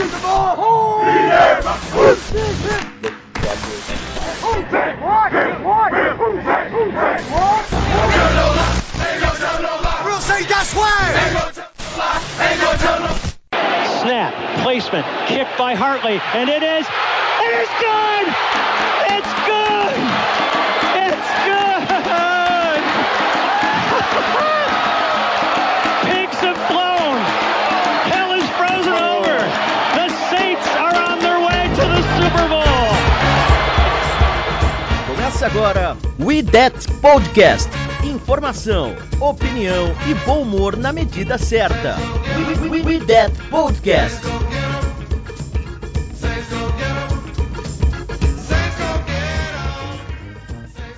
Here's the ball! Oh! Who's Snap, placement, kicked by Hartley, and it is, it is good! It's good! It's good! Começa agora We That Podcast. Informação, opinião e bom humor na medida certa. We, That Podcast.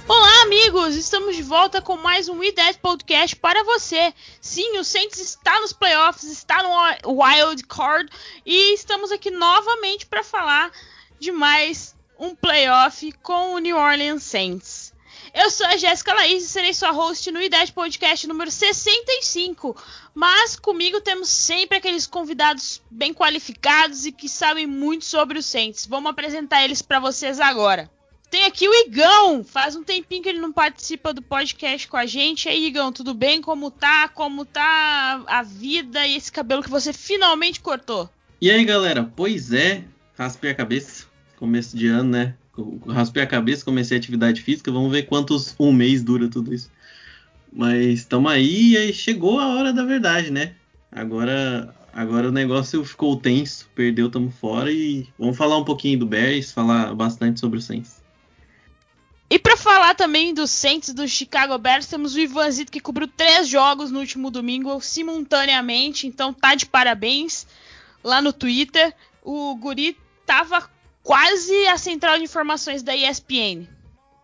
Olá, amigos! Estamos de volta com mais um We That Podcast para você. Sim, o Saints está nos playoffs, está no Wild Card e estamos aqui novamente para falar de mais um playoff com o New Orleans Saints. Eu sou a Jéssica Laís e serei sua host no IDET Podcast número 65. Mas comigo temos sempre aqueles convidados bem qualificados e que sabem muito sobre os Saints. Vamos apresentar eles para vocês agora. Tem aqui o Igão. Faz um tempinho que ele não participa do podcast com a gente. E aí, Igão, tudo bem? Como tá? Como tá a vida e esse cabelo que você finalmente cortou? E aí, galera? Pois é, raspei a cabeça. Começo de ano, né? Raspei a cabeça, comecei a atividade física. Vamos ver quantos um mês dura tudo isso. Mas estamos aí e chegou a hora da verdade, né? Agora, agora o negócio ficou tenso, perdeu, estamos fora e vamos falar um pouquinho do Bears, falar bastante sobre o Saints. E para falar também dos Saints do Chicago Bears, temos o Ivanzito que cobriu três jogos no último domingo simultaneamente, então tá de parabéns lá no Twitter. O Guri tava quase a central de informações da ESPN.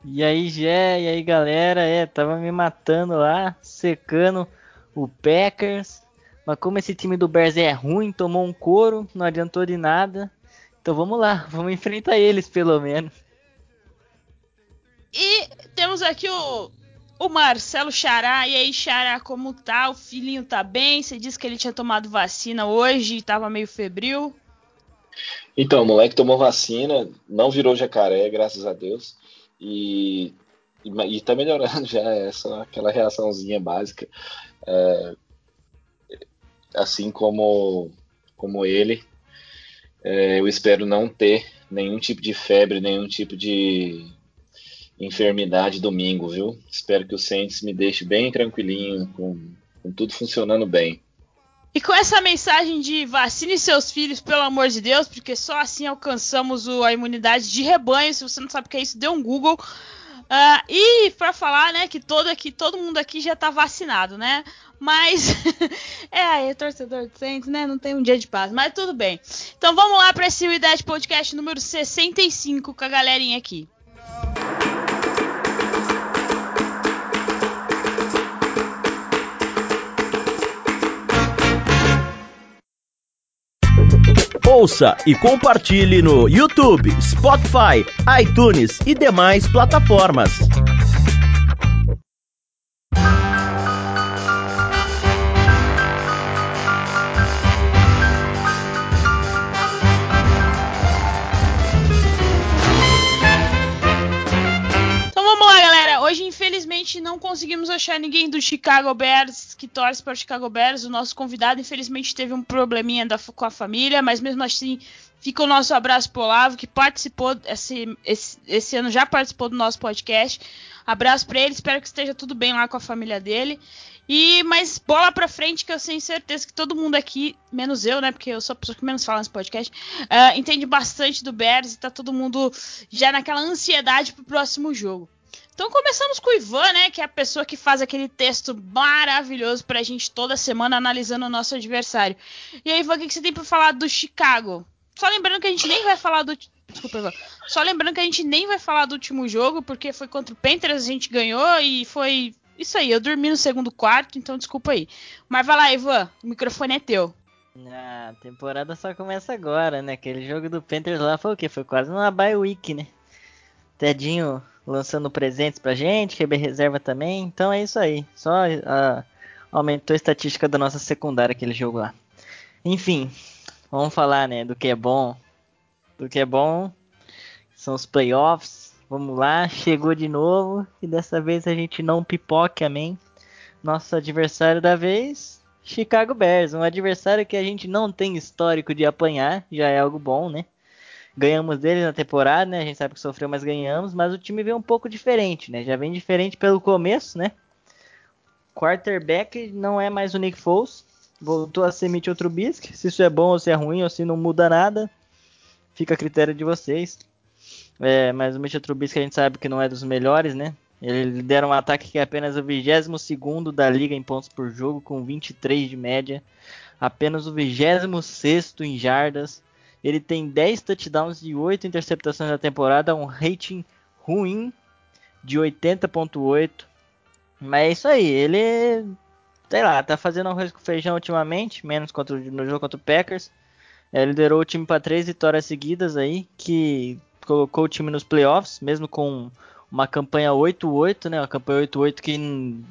E aí, Gé, e aí, galera? É, tava me matando lá, secando o Packers. Mas como esse time do Bears é ruim, tomou um couro, não adiantou de nada. Então vamos lá, vamos enfrentar eles pelo menos. E temos aqui o, o Marcelo Xará. E aí, Xará, como tá? O filhinho tá bem? Você disse que ele tinha tomado vacina hoje e tava meio febril. Então, o moleque tomou vacina, não virou jacaré, graças a Deus. E, e, e tá melhorando já essa aquela reaçãozinha básica. É, assim como, como ele, é, eu espero não ter nenhum tipo de febre, nenhum tipo de enfermidade domingo, viu? Espero que o Saints me deixe bem tranquilinho, com, com tudo funcionando bem. E com essa mensagem de vacine seus filhos, pelo amor de Deus, porque só assim alcançamos o, a imunidade de rebanho. Se você não sabe o que é isso, dê um Google. Uh, e para falar, né, que todo aqui, todo mundo aqui já tá vacinado, né? Mas é aí, torcedor do Saints, né? Não tem um dia de paz, mas tudo bem. Então vamos lá para esse Idade Podcast número 65 com a galerinha aqui. Ouça e compartilhe no YouTube, Spotify, iTunes e demais plataformas. Infelizmente, não conseguimos achar ninguém do Chicago Bears que torce para o Chicago Bears. O nosso convidado, infelizmente, teve um probleminha da, com a família, mas mesmo assim, fica o nosso abraço pro Olavo, que participou, esse, esse, esse ano já participou do nosso podcast. Abraço para ele, espero que esteja tudo bem lá com a família dele. E mas bola pra frente que eu tenho certeza que todo mundo aqui, menos eu, né, porque eu sou a pessoa que menos fala nesse podcast, uh, entende bastante do Bears e tá todo mundo já naquela ansiedade pro próximo jogo. Então começamos com o Ivan, né, que é a pessoa que faz aquele texto maravilhoso pra gente toda semana analisando o nosso adversário. E aí, Ivan, o que você tem pra falar do Chicago? Só lembrando que a gente nem vai falar do Desculpa, Ivan. Só lembrando que a gente nem vai falar do último jogo, porque foi contra o Panthers, a gente ganhou e foi isso aí. Eu dormi no segundo quarto, então desculpa aí. Mas vai lá, Ivan, o microfone é teu. Ah, a temporada só começa agora, né? Aquele jogo do Panthers lá foi o quê? Foi quase uma bye week, né? Tedinho lançando presentes pra gente, QB reserva também. Então é isso aí. Só uh, aumentou a estatística da nossa secundária aquele jogo lá. Enfim, vamos falar, né, do que é bom. Do que é bom são os playoffs. Vamos lá, chegou de novo e dessa vez a gente não pipoca, amém. Nosso adversário da vez, Chicago Bears, um adversário que a gente não tem histórico de apanhar, já é algo bom, né? Ganhamos dele na temporada, né? A gente sabe que sofreu, mas ganhamos, mas o time veio um pouco diferente, né? Já vem diferente pelo começo, né? Quarterback não é mais o Nick Foles, voltou a ser Mitchell Trubisky. Se isso é bom ou se é ruim ou se não muda nada, fica a critério de vocês. É, mas o Mitchell Trubisky a gente sabe que não é dos melhores, né? Ele lidera um ataque que é apenas o 22 da liga em pontos por jogo, com 23 de média. Apenas o 26 em jardas. Ele tem 10 touchdowns e 8 interceptações na temporada, um rating ruim de 80.8. Mas é isso aí, ele, sei lá, tá fazendo arroz com feijão ultimamente, menos contra, no jogo contra o Packers. Ele liderou o time para três vitórias seguidas aí, que colocou o time nos playoffs, mesmo com uma campanha 8-8, né? Uma campanha 8-8 que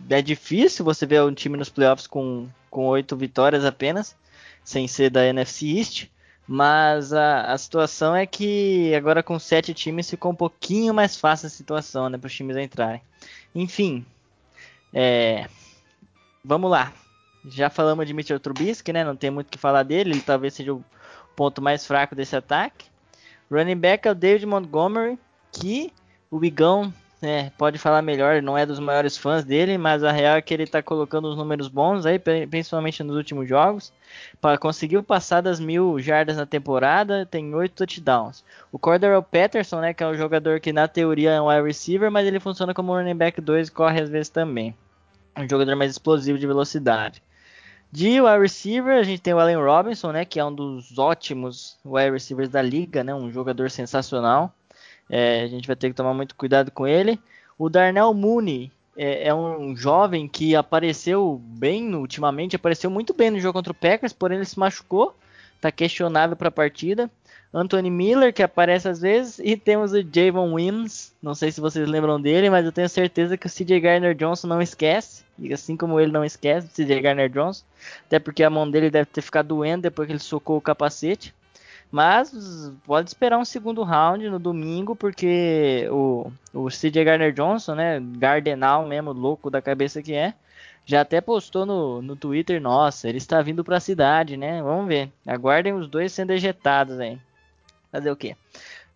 é difícil você ver um time nos playoffs com, com 8 vitórias apenas, sem ser da NFC East. Mas a, a situação é que agora com 7 times ficou um pouquinho mais fácil a situação, né? Para os times entrarem. Enfim, é, vamos lá. Já falamos de Mitchell Trubisky, né? Não tem muito o que falar dele. Ele talvez seja o ponto mais fraco desse ataque. Running back é o David Montgomery, que o Bigão é, pode falar melhor, não é dos maiores fãs dele, mas a real é que ele está colocando os números bons aí, principalmente nos últimos jogos. Para conseguir passar das mil jardas na temporada, tem oito touchdowns. O Cordero Patterson, né, que é um jogador que na teoria é um wide receiver, mas ele funciona como running back 2 e corre às vezes também. Um jogador mais explosivo de velocidade. De wide receiver, a gente tem o Allen Robinson, né, que é um dos ótimos wide receivers da liga, né, um jogador sensacional. É, a gente vai ter que tomar muito cuidado com ele. O Darnell Mooney é, é, um jovem que apareceu bem ultimamente, apareceu muito bem no jogo contra o Packers, porém ele se machucou, está questionável para a partida. Anthony Miller, que aparece às vezes, e temos o Javon Wims, não sei se vocês lembram dele, mas eu tenho certeza que o CJ Garner Johnson não esquece, e assim como ele não esquece o CJ Garner Johnson, até porque a mão dele deve ter ficado doendo depois que ele socou o capacete. Mas pode esperar um segundo round no domingo, porque o, o CJ Garner Johnson, né, Gardenal mesmo, louco da cabeça que é, já até postou no, no Twitter, nossa, ele está vindo para a cidade, né? Vamos ver. Aguardem os dois sendo ejetados aí. Fazer o quê?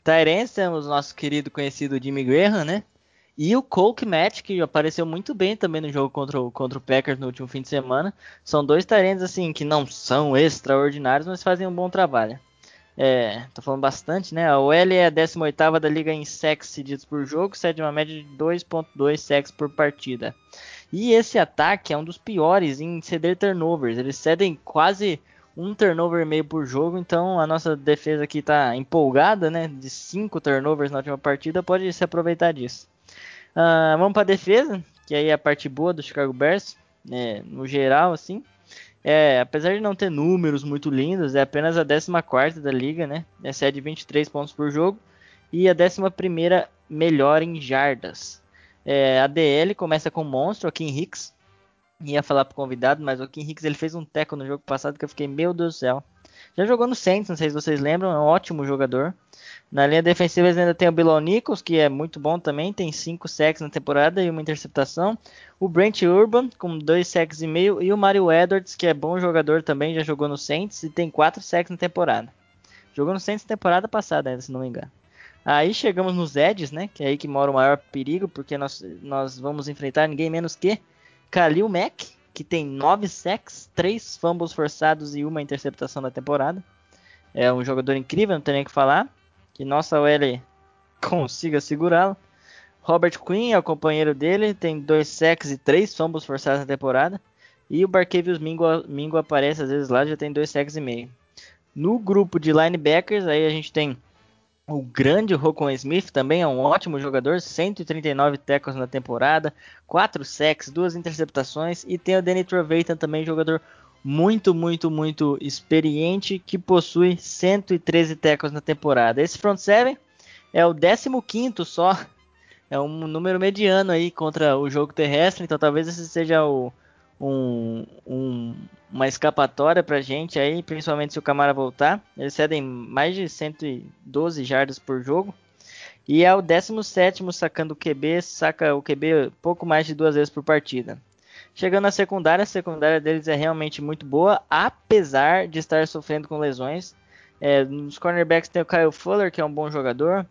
Tyrants temos nosso querido conhecido Jimmy Graham, né? E o Cole Kmet, que apareceu muito bem também no jogo contra o, contra o Packers no último fim de semana. São dois Tyrants assim que não são extraordinários, mas fazem um bom trabalho. É, tô falando bastante, né? A OL é a 18 da liga em sacks cedidos por jogo, cede uma média de 2.2 sacks por partida. E esse ataque é um dos piores em ceder turnovers. Eles cedem quase um turnover e meio por jogo, então a nossa defesa aqui está empolgada, né? De cinco turnovers na última partida, pode se aproveitar disso. Uh, vamos para defesa, que aí é a parte boa do Chicago Bears, né, no geral, assim. É, apesar de não ter números muito lindos, é apenas a 14 da liga, né? É cede 23 pontos por jogo e a 11 melhor em jardas. É, a DL começa com o monstro, aqui em Hicks, ia falar pro convidado, mas o Kim Hicks ele fez um teco no jogo passado que eu fiquei, meu Deus do céu. Já jogou no Saints, não sei se vocês lembram, é um ótimo jogador. Na linha defensiva eles ainda tem o Bilal Nichols, que é muito bom também, tem 5 sacks na temporada e uma interceptação. O Brent Urban, com 2 sacks e meio. E o Mario Edwards, que é bom jogador também, já jogou no Saints e tem 4 sacks na temporada. Jogou no Saints temporada passada ainda, se não me engano. Aí chegamos nos Eds, né, que é aí que mora o maior perigo, porque nós, nós vamos enfrentar ninguém menos que Khalil Mack, que tem 9 sacks, 3 fumbles forçados e uma interceptação na temporada. É um jogador incrível, não tem nem o que falar. Que nossa OL consiga segurá-lo. Robert Quinn é o companheiro dele, tem 2 sacks e 3 fumbles forçados na temporada. E o Barkevius Mingo, Mingo aparece às vezes lá, já tem 2 sacks e meio. No grupo de linebackers, aí a gente tem o grande Rocco Smith também é um ótimo jogador, 139 tackles na temporada, 4 sacks, 2 interceptações e tem o Danny Trevathan também, jogador muito, muito, muito experiente que possui 113 tackles na temporada. Esse front seven é o 15º só, é um número mediano aí contra o jogo terrestre, então talvez esse seja o, um, um, uma escapatória pra gente aí, principalmente se o Camara voltar. Eles cedem mais de 112 jardas por jogo. E é o 17 sacando o QB, saca o QB pouco mais de duas vezes por partida. Chegando à secundária, a secundária deles é realmente muito boa, apesar de estar sofrendo com lesões. É, nos cornerbacks tem o Kyle Fuller, que é um bom jogador.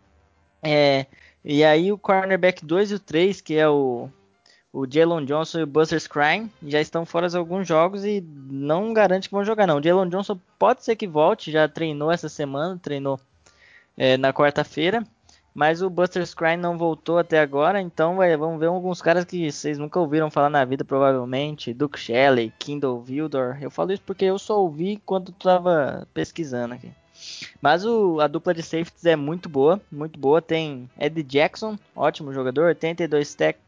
É, e aí o cornerback 2 e o 3, que é o, o Jalen Johnson e o Buster Scrine, já estão fora de alguns jogos e não garante que vão jogar não. O Jalen Johnson pode ser que volte, já treinou essa semana, treinou é, na quarta-feira. Mas o Buster Scrine não voltou até agora, então vai, vamos ver alguns caras que vocês nunca ouviram falar na vida, provavelmente. Duke Shelley, Kindle Vildor. Eu falo isso porque eu só ouvi quando estava pesquisando aqui. Mas o, a dupla de safeties é muito boa, muito boa. Tem Ed Jackson, ótimo jogador, 82 tack,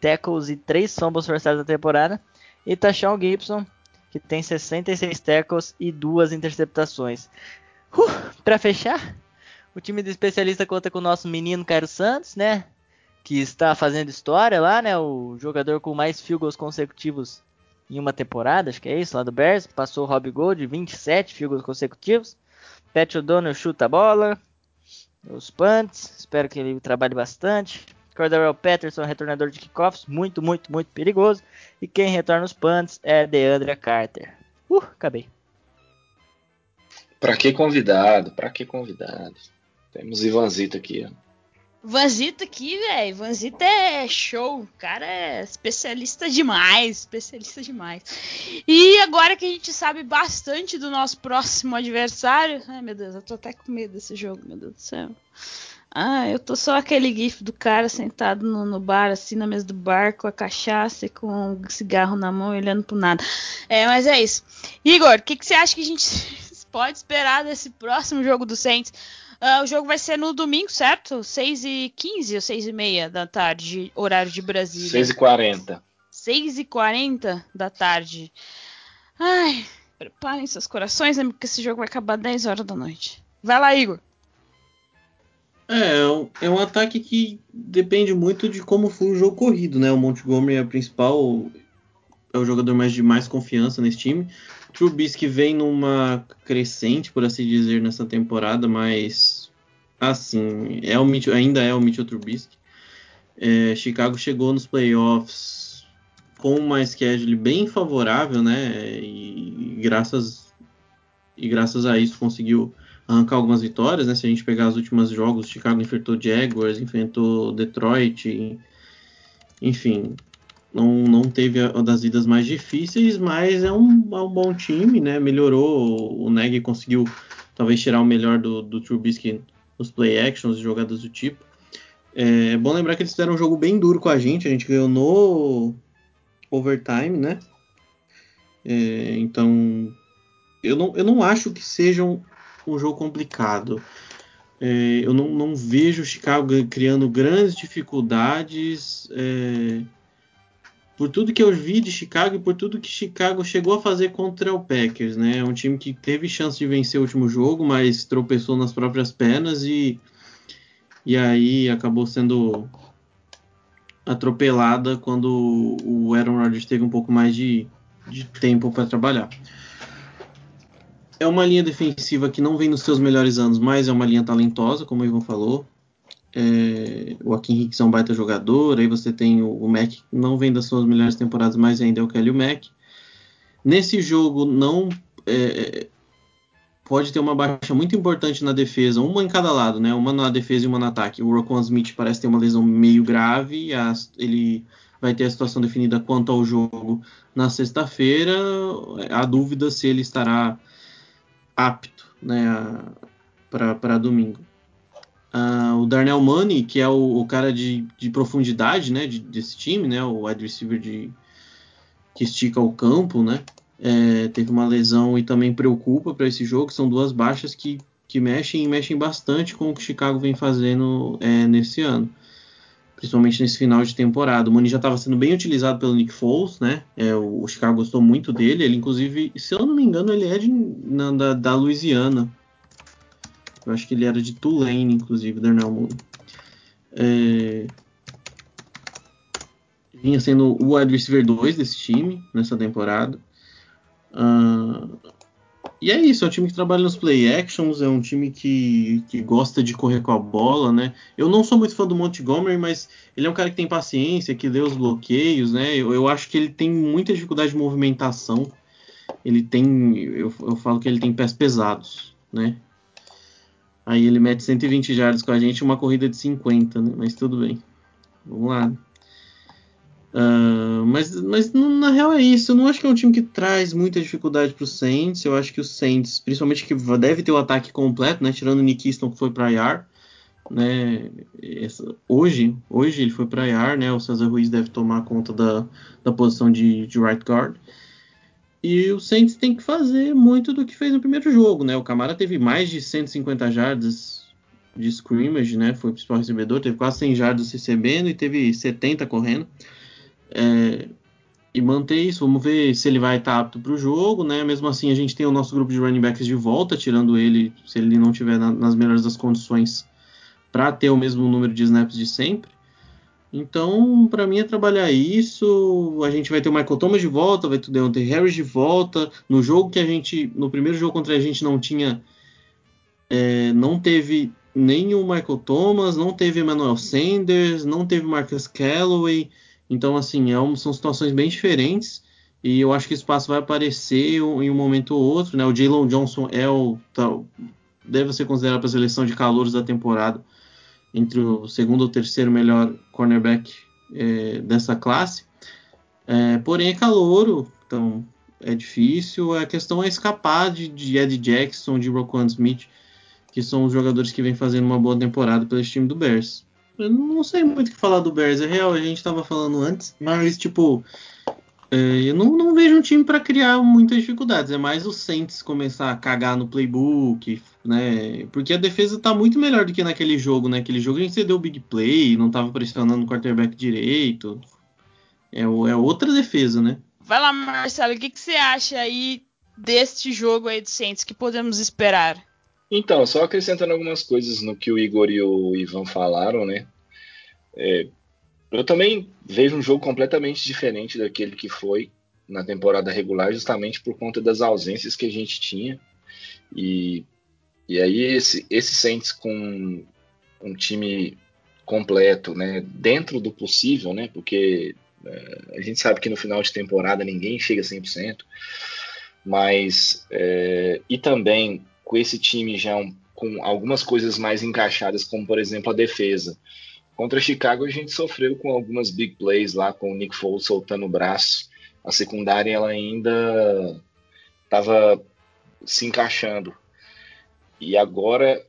tackles e 3 fumbles forçados da temporada. E Tashawn Gibson, que tem 66 tackles e 2 interceptações. Uh, Para fechar, o time do especialista conta com o nosso menino Cairo Santos, né? Que está fazendo história lá, né? O jogador com mais field goals consecutivos em uma temporada, acho que é isso, lá do Bears. Passou o Rob Gold, 27 field goals consecutivos. Pat O'Donnell chuta a bola. Os punts, espero que ele trabalhe bastante. Cordarrelle Patterson, retornador de kickoffs, muito, muito, muito perigoso. E quem retorna os punts é DeAndre Carter. Uh, acabei. Pra que convidado? Pra que convidado? Temos Ivanzito aqui. Vanzito aqui, velho. Vanzito é show. O cara é especialista demais. Especialista demais. E agora que a gente sabe bastante do nosso próximo adversário. Ai, meu Deus, eu tô até com medo desse jogo, meu Deus do céu. Ah, eu tô só aquele gif do cara sentado no, no, bar, assim, na mesa do bar, com a cachaça e com o cigarro na mão, olhando pro nada. É, mas é isso. Igor, o que, que você acha que a gente pode esperar desse próximo jogo do Saints? Uh, o jogo vai ser no domingo, certo? 6 e 15 ou 6 e meia da tarde, horário de Brasília. 6 e 40. 6 e 40 da tarde. Ai, preparem seus corações, né? Porque esse jogo vai acabar 10 horas da noite. Vai lá, Igor. É, é um ataque que depende muito de como foi o jogo corrido, né? O Montgomery é o principal, é o jogador mais de mais confiança nesse time. Trubisky vem numa crescente, por assim dizer, nessa temporada, mas assim, é o Mitchell, ainda é o Mitchell Trubisky. É, Chicago chegou nos playoffs com uma schedule bem favorável, né? E, e, graças e graças a isso conseguiu arrancar algumas vitórias, né? Se a gente pegar os últimos jogos, Chicago enfrentou Jaguars, enfrentou Detroit, enfim, não, não teve a, das vidas mais difíceis, mas é um, é um bom time, né? Melhorou, o Neg conseguiu talvez tirar o melhor do, do Trubisky nos play actions, jogadas do tipo. É bom lembrar que eles fizeram um jogo bem duro com a gente, a gente ganhou no overtime, né? É, então, eu não, eu não acho que seja um, um jogo complicado. É, eu não, não vejo o Chicago criando grandes dificuldades. É, por tudo que eu vi de Chicago e por tudo que Chicago chegou a fazer contra o Packers, né? É um time que teve chance de vencer o último jogo, mas tropeçou nas próprias pernas e, e aí acabou sendo atropelada quando o Aaron Rodgers teve um pouco mais de, de tempo para trabalhar. É uma linha defensiva que não vem nos seus melhores anos, mas é uma linha talentosa, como o Ivan falou. É, o Akin Hicks é um baita jogador. Aí você tem o, o Mac, não vem das suas melhores temporadas, mas ainda é o Kelly Mac. Nesse jogo, não é, pode ter uma baixa muito importante na defesa, uma em cada lado, né? Uma na defesa e uma no ataque. O Roquan Smith parece ter uma lesão meio grave. A, ele vai ter a situação definida quanto ao jogo na sexta-feira. Há dúvida se ele estará apto né, para domingo. Uh, o Darnell Money, que é o, o cara de, de, profundidade né, de, desse time, né, o wide receiver de, que estica o campo, né, é, teve uma lesão e também preocupa para esse jogo. São duas baixas que, que mexem e mexem bastante com o que Chicago vem fazendo é, nesse ano, principalmente nesse final de temporada. O Money já estava sendo bem utilizado pelo Nick Foles, né, é, o, o, Chicago gostou muito dele. Ele, inclusive, se eu não me engano, ele é de, na, da, da Louisiana. Eu acho que ele era de Tulane, inclusive, Darnell Mooney. É... vinha sendo o wide receiver 2 desse time nessa temporada. Uh, e é isso, é um time que trabalha nos play actions, é um time que, que gosta de correr com a bola, né? Eu não sou muito fã do Montgomery, mas ele é um cara que tem paciência, que lê os bloqueios, né? Eu, eu acho que ele tem muita dificuldade de movimentação. Ele tem, eu, eu falo que ele tem pés pesados, né? Aí ele mete 120 jardas com a gente, uma corrida de 50, né? Mas tudo bem. Vamos lá. Uh, mas, mas na real é isso. Eu não acho que é um time que traz muita dificuldade para o Saints. Eu acho que o Saints, principalmente que deve ter o ataque completo, né? Tirando o Nick Easton que foi para IR, né? Essa, hoje, hoje ele foi para IR, né? O César Ruiz deve tomar conta da, da posição de, de right guard. E o Saints tem que fazer muito do que fez no primeiro jogo, né? O Camara teve mais de 150 jardas de scrimmage, né? Foi o principal recebedor, teve quase 100 jardas recebendo e teve 70 correndo. É, e manter isso. Vamos ver se ele vai estar apto para o jogo, né? Mesmo assim, a gente tem o nosso grupo de running backs de volta, tirando ele, se ele não tiver na, nas melhores das condições, para ter o mesmo número de snaps de sempre. Então, para mim é trabalhar isso. A gente vai ter o Michael Thomas de volta, vai ter o Deontay Harris de volta. No jogo que a gente, no primeiro jogo contra a gente não tinha, é, não teve nem o Michael Thomas, não teve Emmanuel Sanders, não teve Marcus Calloway. Então, assim, é um, são situações bem diferentes e eu acho que o espaço vai aparecer em um momento ou outro. Né? O Jalen Johnson é o, tá, deve ser considerado para a seleção de calouros da temporada entre o segundo ou terceiro melhor cornerback é, dessa classe. É, porém, é calouro, então é difícil. A questão é escapar de, de Ed Jackson, de Roquan Smith, que são os jogadores que vêm fazendo uma boa temporada pelo time do Bears. Eu não sei muito o que falar do Bears, é real, a gente estava falando antes, mas tipo, é, eu não, não, vejo um time para criar muitas dificuldades, é mais o Saints começar a cagar no playbook, né? Porque a defesa tá muito melhor do que naquele jogo, né? Aquele jogo a gente cedeu o big play, não tava pressionando o quarterback direito. É, é outra defesa, né? Vai lá, Marcelo, o que, que você acha aí deste jogo aí do Saints que podemos esperar? Então, só acrescentando algumas coisas no que o Igor e o Ivan falaram, né? É, eu também vejo um jogo completamente diferente daquele que foi na temporada regular, justamente por conta das ausências que a gente tinha. E, e aí esse, esse Saints com um time completo, né, dentro do possível, né, porque é, a gente sabe que no final de temporada ninguém chega a 100%, mas é, e também com esse time já um, com algumas coisas mais encaixadas, como por exemplo a defesa. Contra Chicago a gente sofreu com algumas big plays lá, com o Nick Foles soltando o braço. A secundária ela ainda estava se encaixando. E agora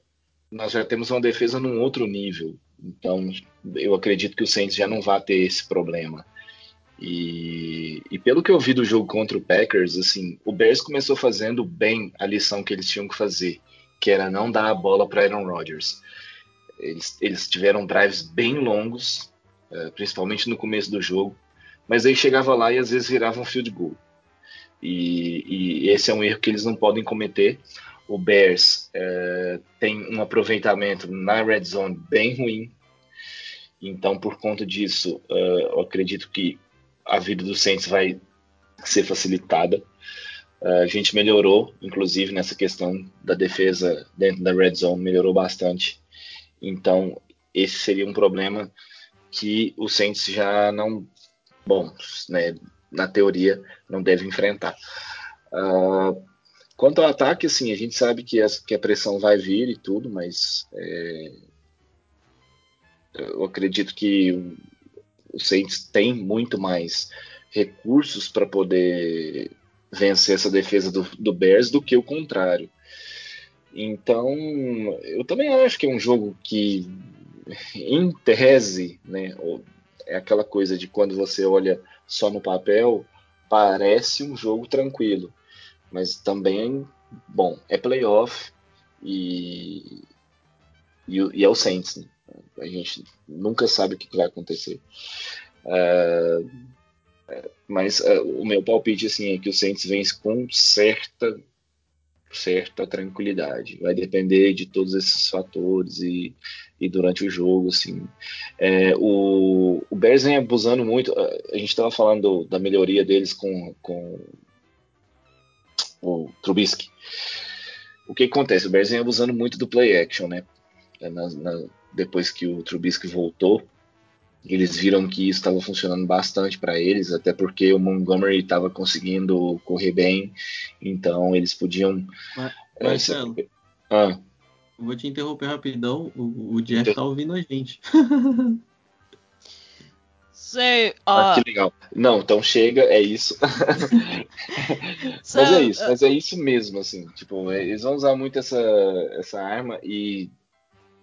nós já temos uma defesa num outro nível. Então eu acredito que o Saints já não vai ter esse problema. E, e, pelo que eu vi do jogo contra o Packers, assim, o Bears começou fazendo bem a lição que eles tinham que fazer, que era não dar a bola para Aaron Rodgers. Eles, eles, tiveram drives bem longos, uh, principalmente no começo do jogo, mas aí chegava lá e às vezes virava um field goal. E, e esse é um erro que eles não podem cometer. O Bears uh, tem um aproveitamento na red zone bem ruim, então, por conta disso, uh, eu acredito que a vida do Saints vai ser facilitada. Uh, a gente melhorou, inclusive, nessa questão da defesa dentro da red zone, melhorou bastante. Então, esse seria um problema que o Saints já não, bom, né, na teoria, não deve enfrentar. Uh, quanto ao ataque, assim, a gente sabe que, que a pressão vai vir e tudo, mas é, eu acredito que o Saints tem muito mais recursos para poder vencer essa defesa do, do Bears do que o contrário. Então, eu também acho que é um jogo que, em tese, né, é aquela coisa de quando você olha só no papel, parece um jogo tranquilo. Mas também, bom, é playoff e, e, e é o Saints. Né? A gente nunca sabe o que vai acontecer. Uh, mas uh, o meu palpite assim, é que o Saints vence com certa certa tranquilidade. Vai depender de todos esses fatores e, e durante o jogo, assim. É, o, o Bears vem abusando muito. A gente estava falando da melhoria deles com, com o Trubisky. O que acontece? O Bears vem abusando muito do play action, né? Na, na, depois que o Trubisky voltou, eles viram que isso estava funcionando bastante para eles, até porque o Montgomery estava conseguindo correr bem, então eles podiam. Mas, é, Marcelo, ah, vou te interromper rapidão. O, o Jeff Inter- tá ouvindo a gente. So, ah, uh, que legal. Não, então chega, é isso. so, mas é isso, uh, mas é isso mesmo, assim. Tipo, é, eles vão usar muito essa, essa arma e,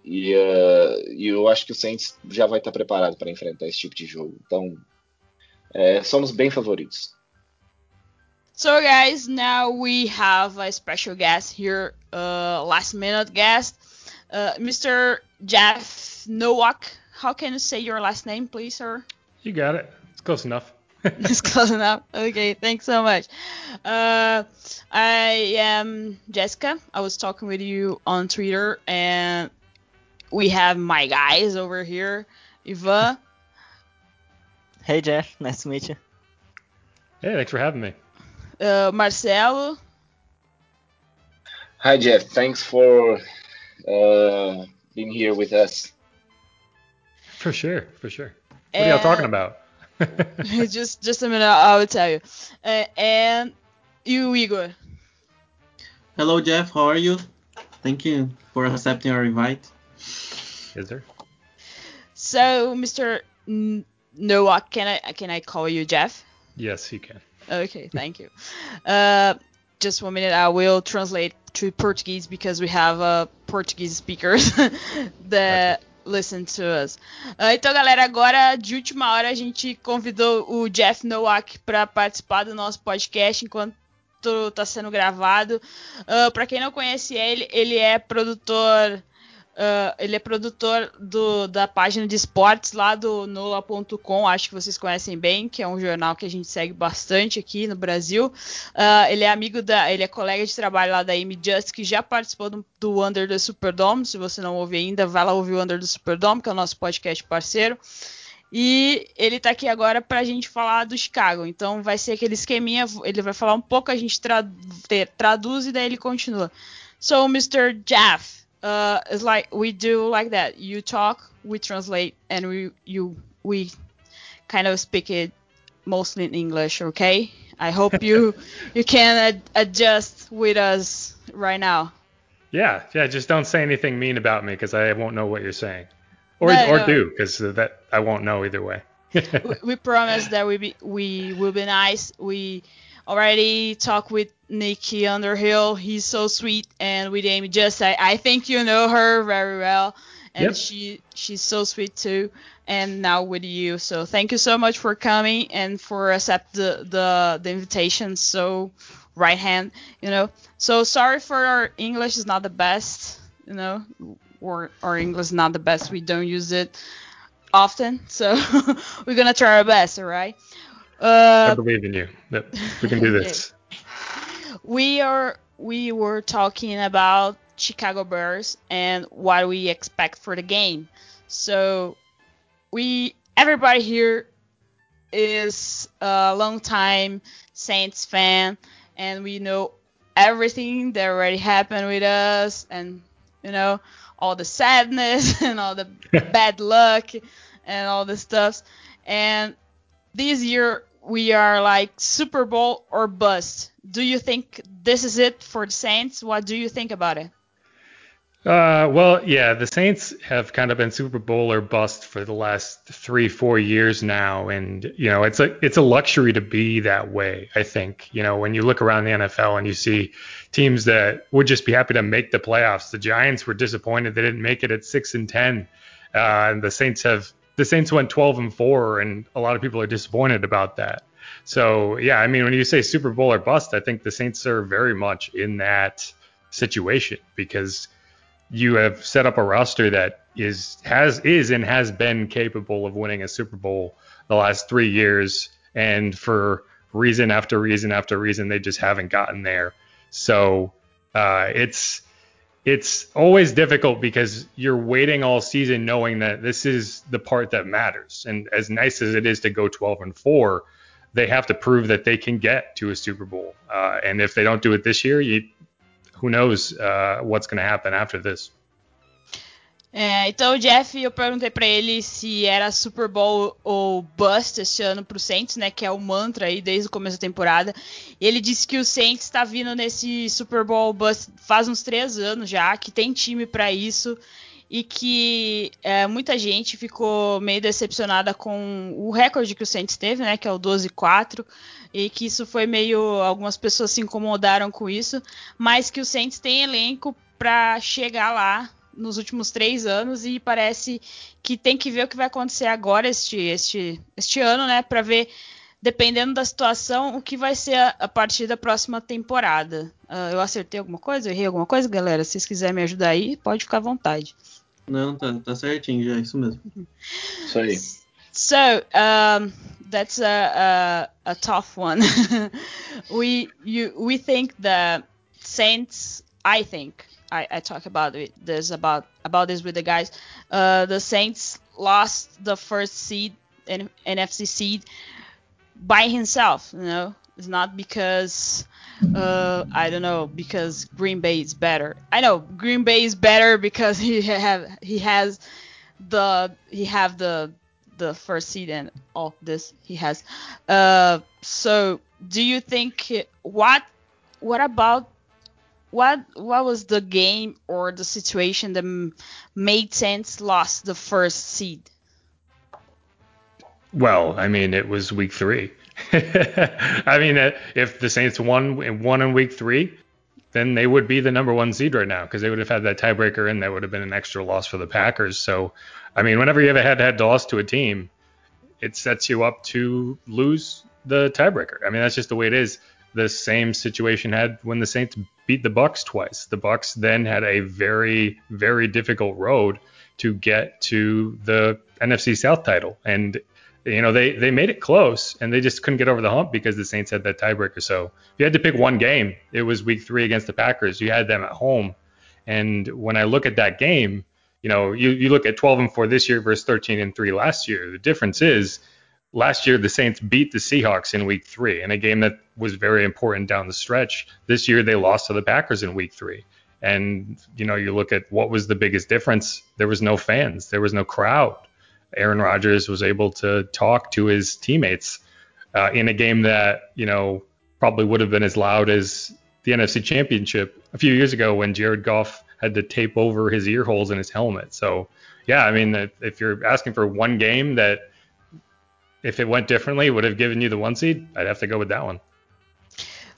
e, uh, e eu acho que o Saints já vai estar preparado para enfrentar esse tipo de jogo. Então, é, somos bem favoritos. So, guys, now we have a special guest here, uh, last minute guest, uh, Mr. Jeff Nowak. How can you say your last name, please, sir? You got it. It's close enough. it's close enough. Okay, thanks so much. Uh, I am Jessica. I was talking with you on Twitter, and we have my guys over here, Ivan, Hey Jeff, nice to meet you. Hey, thanks for having me. uh, Marcelo, Hi, Jeff. Thanks for uh, being here with us. For sure, for sure. What are y'all talking about? just just a minute, I will tell you. Uh, and you, Igor. Hello, Jeff. How are you? Thank you for accepting our invite. Is there? So, Mr. N- Noah, can I can I call you Jeff? Yes, you can. Okay, thank you. Uh, just one minute, I will translate to Portuguese because we have uh, Portuguese speakers that listen to us. Ah, então, galera, agora de última hora a gente convidou o Jeff Nowak para participar do nosso podcast enquanto está sendo gravado. para quem não conhece ele, ele é produtor. Ah, ele é produtor do- da página de esportes lá do Nola.com, acho que vocês conhecem bem, que é um jornal que a gente segue bastante aqui no Brasil. Ah, ele é amigo da. Ele é colega de trabalho lá da Amy Just, que já participou do, do Under the Superdome. Se você não ouve ainda, vai lá ouvir o Under the Superdome, que é o nosso podcast parceiro. E ele tá aqui agora pra gente falar do Chicago. Então vai ser aquele esqueminha, ele vai falar um pouco, a gente tra- traduz e daí ele continua. So, Mr. Jeff, uh, it's like we do like that. You talk, we translate, and we you we kind of speak it mostly in English. Okay? I hope you you can ad- adjust with us right now. Yeah, yeah. Just don't say anything mean about me because I won't know what you're saying, or No, or no. do because that I won't know either way. we, we promise that we be we will be nice. We already talked with Nikki Underhill. He's so sweet, and with Amy Just, I, I think you know her very well, and Yep. she she's so sweet too. And now with you, so thank you so much for coming and for accept the the, the invitation. So right hand, you know. So sorry for our English is not the best, you know, or our English is not the best. We don't use it often, so we're gonna try our best, all right? I Uh, believe in you. Yep, we can do this. we are we were talking about Chicago Bears and what we expect for the game. So we everybody here is a long time Saints fan and we know everything that already happened with us and you know all the sadness and all the bad luck and all the stuff and this year we are like Super Bowl or bust. Do you think this is it for the Saints? What do you think about it? Uh, well, yeah, the Saints have kind of been Super Bowl or bust for the last three, four years now, and you know it's a it's a luxury to be that way. I think you know when you look around the NFL and you see teams that would just be happy to make the playoffs. The Giants were disappointed they didn't make it at six and ten, uh, and the Saints have the Saints went 12 and four, and a lot of people are disappointed about that. So yeah, I mean when you say Super Bowl or bust, I think the Saints are very much in that situation because you have set up a roster that is has is and has been capable of winning a Super Bowl the last three years, and for reason after reason after reason, they just haven't gotten there. So Uh, it's it's always difficult because you're waiting all season knowing that this is the part that matters. And as nice as it is to go 12 and 4, they have to prove that they can get to a Super Bowl. Uh, and if they don't do it this year, you, who knows uh, what's going to happen after this. É, então o Jeff, eu perguntei para ele se era Super Bowl ou bust esse ano pro Saints, né, que é o mantra aí desde o começo da temporada. Ele disse que o Saints está vindo nesse Super Bowl bust faz uns três anos já, que tem time para isso e que é, muita gente ficou meio decepcionada com o recorde que o Saints teve, né, que é o 12-4, e que isso foi meio algumas pessoas se incomodaram com isso, mas que o Saints tem elenco para chegar lá nos últimos três anos e parece que tem que ver o que vai acontecer agora este, este, este ano, né, para ver dependendo da situação o que vai ser a, a partir da próxima temporada. Uh, eu acertei alguma coisa? Eu errei alguma coisa, galera? Se vocês quiserem me ajudar aí, pode ficar à vontade. Não, tá, tá certinho já, isso mesmo. Isso aí. So um, that's a, a, a tough one. we you we think the Saints. I think I, I talk about it. This about about this with the guys. Uh, the Saints lost the first seed NFC seed by himself. You know, it's not because uh, I don't know because Green Bay is better. I know Green Bay is better because he have he has the he have the the first seed and all this he has. Uh, so do you think what what about what what was the game or the situation that made sense lost the first seed? Well, I mean, it was week three. I mean, uh, if the Saints won won in week three, then they would be the number one seed right now because they would have had that tiebreaker and that would have been an extra loss for the Packers. So, I mean, whenever you have a head-to-head loss to a team, it sets you up to lose the tiebreaker. I mean, that's just the way it is. The same situation had when the Saints beat the Bucks twice. The Bucks then had a very, very difficult road to get to the NFC South title, and you know they they made it close and they just couldn't get over the hump because the Saints had that tiebreaker. So if you had to pick one game, it was Week Three against the Packers. You had them at home, and when I look at that game, you know you you look at 12 and four this year versus 13 and three last year. The difference is last year the Saints beat the Seahawks in Week Three in a game that was very important down the stretch. This year they lost to the Packers in Week Three. And you know, you look at what was the biggest difference. There was no fans. There was no crowd Aaron Rodgers was able to talk to his teammates uh, in a game that you know probably would have been as loud as the NFC Championship a few years ago when Jared Goff had to tape over his ear holes in his helmet. So yeah, I mean if you're asking for one game that if it went differently would have given you the one seed, I'd have to go with that one.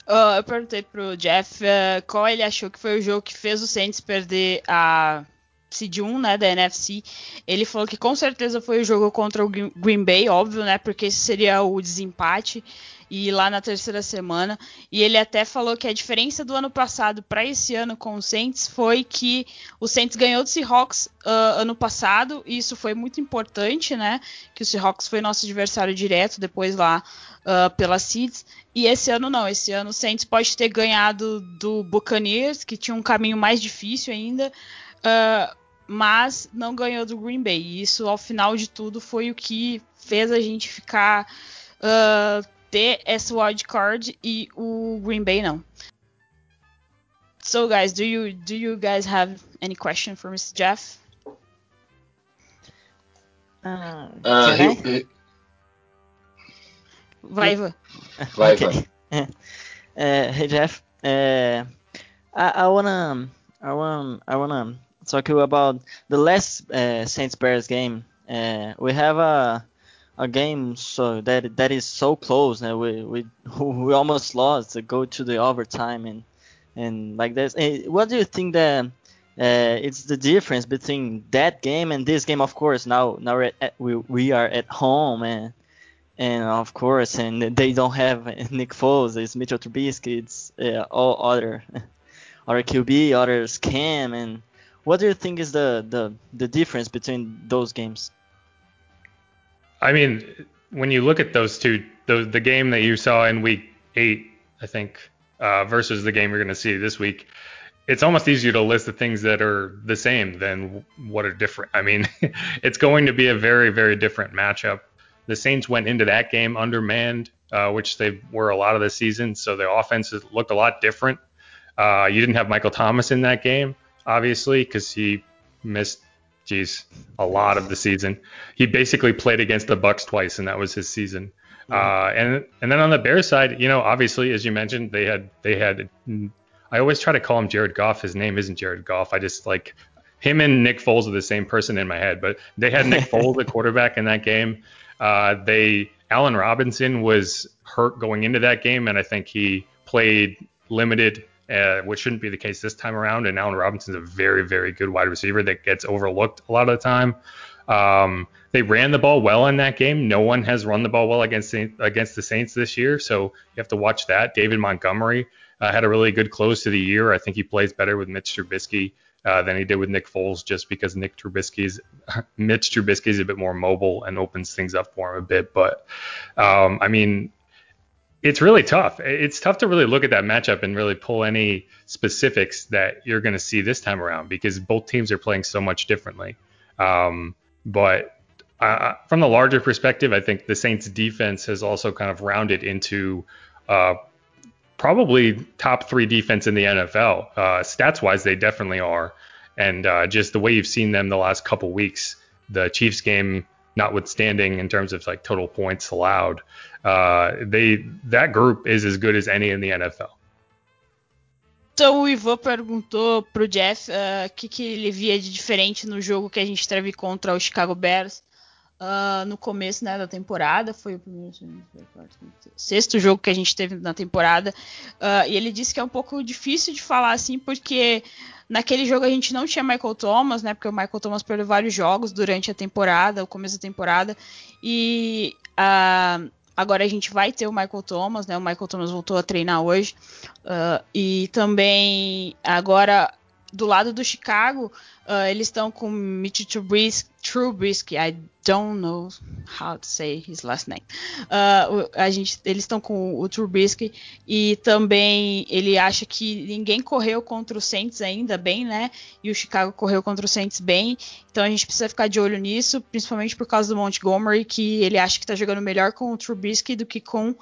Uh, eu perguntei pro Jeff uh, qual ele achou que foi o jogo que fez o Saints perder a seed 1, né, da NFC, ele falou que com certeza foi o jogo contra o Green Bay, óbvio, né, porque esse seria o desempate e lá na terceira semana. E ele até falou que a diferença do ano passado para esse ano com o Saints foi que o Saints ganhou do Seahawks uh, ano passado, e isso foi muito importante, né? Que o Seahawks foi nosso adversário direto depois lá uh, pela Seeds. E esse ano não, esse ano o Saints pode ter ganhado do Buccaneers, que tinha um caminho mais difícil ainda. Uh, mas não ganhou do Green Bay. E isso, ao final de tudo, foi o que fez a gente ficar uh, ter essa wild card e o Green Bay não. So, guys, do you do you guys have any question for Mr. Jeff? Uh, Uh, he- he- Vai, vai. vai, Okay. vai. uh, hey Jeff, uh, I, I wanna, I wanna, I wanna talk to you about the last uh, Saints Bears game. Uh, we have a a game so that that is so close, and we we we almost lost to go to the overtime and and like this. Eh, What do you think that? Uh, it's the difference between that game and this game. Of course, now now at, we we are at home and and of course, and they don't have Nick Foles, it's Mitchell Trubisky, it's uh, all other, other QB, others Cam, and what do you think is the, the, the difference between those games? I mean, when you look at those two, the the game that you saw in week eight, I think, uh, versus the game you're going to see this week, it's almost easier to list the things that are the same than what are different. I mean, it's going to be a very, very different matchup. The Saints went into that game undermanned, uh, which they were a lot of the season, so their offenses looked a lot different. Uh, you didn't have Michael Thomas in that game, obviously, because he missed, geez, a lot of the season. He basically played against the Bucks twice, and that was his season. Uh, and and then on the Bears side, you know, obviously, as you mentioned, they had they had. I always try to call him Jared Goff. His name isn't Jared Goff. I just like him and Nick Foles are the same person in my head. But they had Nick Foles, the quarterback, in that game. Uh, they Allen Robinson was hurt going into that game, and I think he played limited, uh, which shouldn't be the case this time around. And Allen Robinson's a very, very good wide receiver that gets overlooked a lot of the time. Um, they ran the ball well in that game. No one has run the ball well against against the Saints this year, so you have to watch that. David Montgomery uh, had a really good close to the year. I think he plays better with Mitch Trubisky uh, than he did with Nick Foles, just because Nick Trubisky's Mitch Trubisky's a bit more mobile and opens things up for him a bit. But um, I mean, it's really tough. It's tough to really look at that matchup and really pull any specifics that you're going to see this time around because both teams are playing so much differently. Um, but uh, from the larger perspective, I think the Saints defense has also kind of rounded into uh, probably top three defense in the NFL. Uh, stats wise, they definitely are. And uh, just the way you've seen them the last couple weeks, the Chiefs game notwithstanding in terms of like total points allowed, uh, they that group is as good as any in the NFL. Então o Ivan perguntou pro Jeff o uh, que, que ele via de diferente no jogo que a gente teve contra o Chicago Bears uh, no começo né, da temporada. Foi o primeiro, sexto jogo que a gente teve na temporada. Uh, e ele disse que é um pouco difícil de falar assim, porque naquele jogo a gente não tinha Michael Thomas, né? Porque o Michael Thomas perdeu vários jogos durante a temporada, o começo da temporada. E uh, Agora a gente vai ter o Michael Thomas, né? O Michael Thomas voltou a treinar hoje. E também agora do lado do Chicago, uh, eles estão com Mitch Trubisky, Trubisky, I don't know how to say his last name. Uh, a gente, eles estão com o Trubisky e também ele acha que ninguém correu contra o Saints ainda bem, né? E o Chicago correu contra o Saints bem. Então a gente precisa ficar de olho nisso, principalmente por causa do Montgomery, que ele acha que está jogando melhor com o Trubisky do que com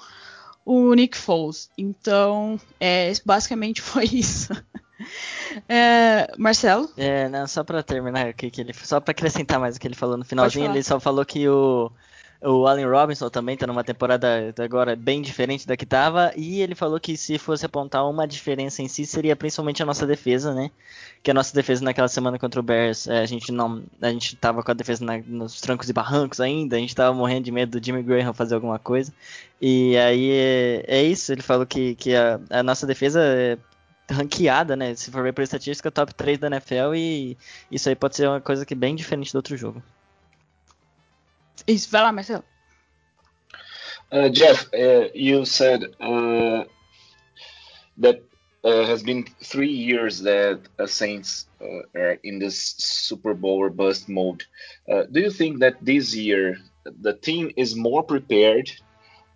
o Nick Foles. Então, é, basicamente foi isso. É, Marcelo? É, não, só para terminar aqui, que ele, só para acrescentar mais o que ele falou no finalzinho, ele só falou que o, o Allen Robinson também tá numa temporada agora bem diferente da que tava, e ele falou que se fosse apontar uma diferença em si, seria principalmente a nossa defesa, né? Que a nossa defesa naquela semana contra o Bears, é, a gente não, a gente tava com a defesa na, nos trancos e barrancos ainda, a gente tava morrendo de medo do Jimmy Graham fazer alguma coisa, e aí é, é isso, ele falou que, que a, a nossa defesa é, ranqueada, né? Se for ver por estatística, top 3 da NFL e isso aí pode ser uma coisa que bem diferente do outro jogo. Isso, vai lá, Marcelo. Uh, Jeff, uh, you said uh, that uh, has been three years that uh, Saints uh, are in this Super Bowl or bust mode. Uh, do you think that this year the team is more prepared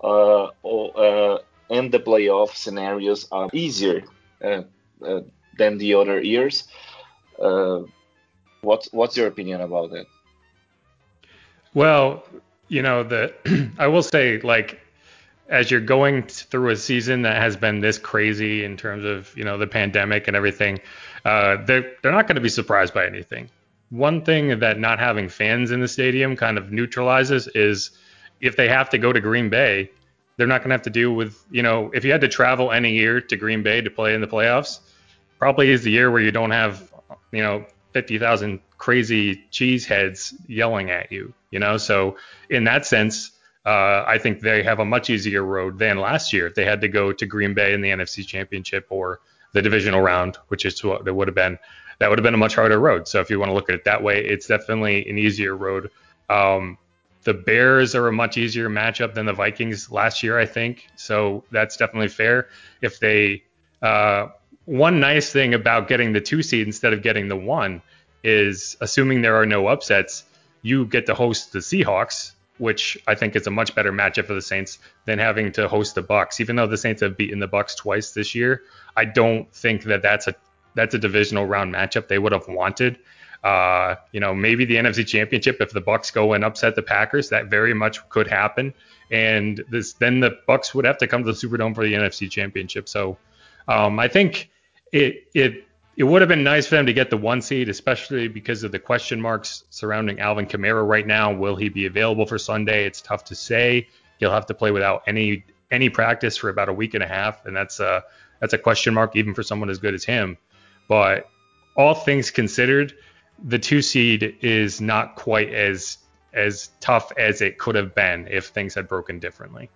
uh, or, uh, and the playoff scenarios are easier than the other years. Uh, what's what's your opinion about that? Well, you know, the I will say like as you're going through a season that has been this crazy in terms of you know the pandemic and everything, uh, they're they're not going to be surprised by anything. One thing that not having fans in the stadium kind of neutralizes is if they have to go to Green Bay, they're not going to have to deal with, you know, if you had to travel any year to Green Bay to play in the playoffs, probably is the year where you don't have, you know, 50,000 crazy cheeseheads yelling at you, you know? So in that sense, uh, I think they have a much easier road than last year if they had to go to Green Bay in the NFC Championship or the divisional round, which is what that would have been. That would have been a much harder road. So if you want to look at it that way, it's definitely an easier road. Um, the Bears are a much easier matchup than the Vikings last year, I think. So that's definitely fair. If they, uh, one nice thing about getting the two seed instead of getting the one is assuming there are no upsets, you get to host the Seahawks, which I think is a much better matchup for the Saints than having to host the Bucks. Even though the Saints have beaten the Bucks twice this year, I don't think that that's a that's a divisional round matchup they would have wanted. Uh, you know, maybe the NFC Championship if the Bucks go and upset the Packers, that very much could happen. And this then the Bucks would have to come to the Superdome for the NFC Championship. So um, I think it it it would have been nice for them to get the one seed, especially because of the question marks surrounding Alvin Kamara right now. Will he be available for Sunday? It's tough to say. He'll have to play without any any practice for about a week and a half, and that's a that's a question mark even for someone as good as him. But all things considered, the two seed is not quite as as tough as it could have been if things had broken differently.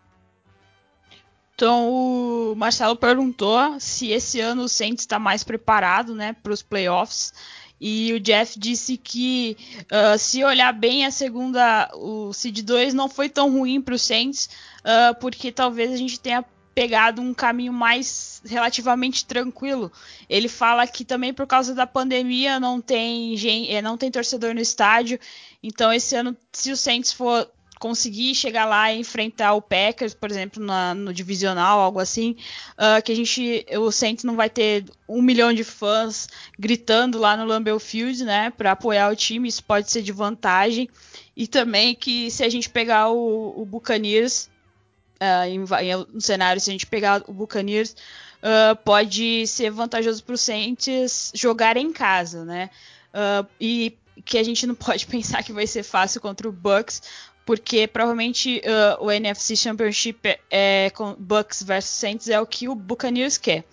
Então o Marcelo perguntou se esse ano o Saints está mais preparado, né, para os playoffs. E o Jeff disse que uh, se olhar bem a segunda, o seed 2 não foi tão ruim para o Saints, uh, porque talvez a gente tenha pegado um caminho mais relativamente tranquilo. Ele fala que também por causa da pandemia não tem eh, não tem torcedor no estádio. Então esse ano, se o Saints for conseguir chegar lá e enfrentar o Packers, por exemplo, na, no divisional, algo assim, uh, que a gente, o Saints não vai ter um milhão de fãs gritando lá no Lambeau Field, né, para apoiar o time, isso pode ser de vantagem, e também que se a gente pegar o, o Buccaneers, uh, em, em cenário, se a gente pegar o Buccaneers, uh, pode ser vantajoso para o Saints jogar em casa, né, e que a gente não pode pensar que vai ser fácil contra o Bucks, porque provavelmente uh, o NFC Championship é, com Bucks versus Saints é o que o Buccaneers quer.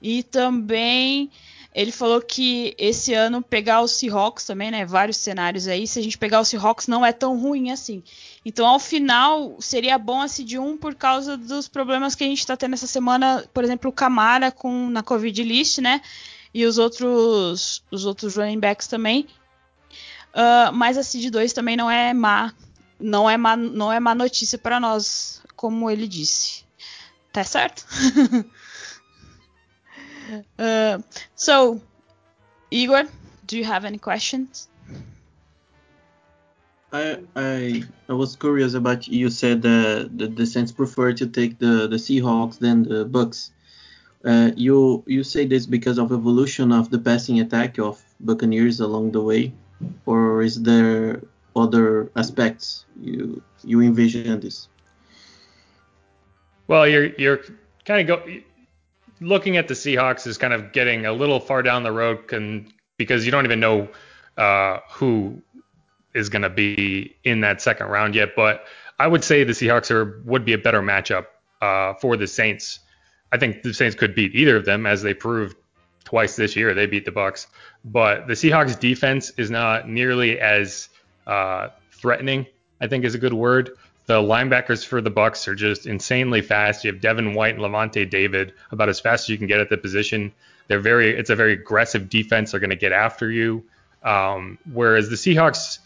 E também ele falou que esse ano pegar o Seahawks também, né? Vários cenários aí. Se a gente pegar o Seahawks não é tão ruim assim. Então, ao final, seria bom a Seed 1 por causa dos problemas que a gente está tendo essa semana. Por exemplo, o Camara com, na Covid list, né? E os outros, os outros running backs também. Uh, mas a Seed 2 também não é má não é má, não é má notícia para nós, como ele disse. Tá certo? uh, so, Igor, do you have any questions? I I I was curious about you said that the, the Saints prefer to take the, the Seahawks than the Bucks. Uh, you you say this because of evolution of the passing attack of Buccaneers along the way, or is there other aspects you you envision this? Well, you're you're kind of go looking at the Seahawks is kind of getting a little far down the road can, because you don't even know uh, who is going to be in that second round yet. But I would say the Seahawks are would be a better matchup uh, for the Saints. I think the Saints could beat either of them, as they proved twice this year. They beat the Bucks, but the Seahawks defense is not nearly as uh, threatening, I think is a good word. The linebackers for the Bucks are just insanely fast. You have Devin White and Levante David, about as fast as you can get at the position. They're very, it's a very aggressive defense. They're going to get after you. Um, whereas the Seahawks,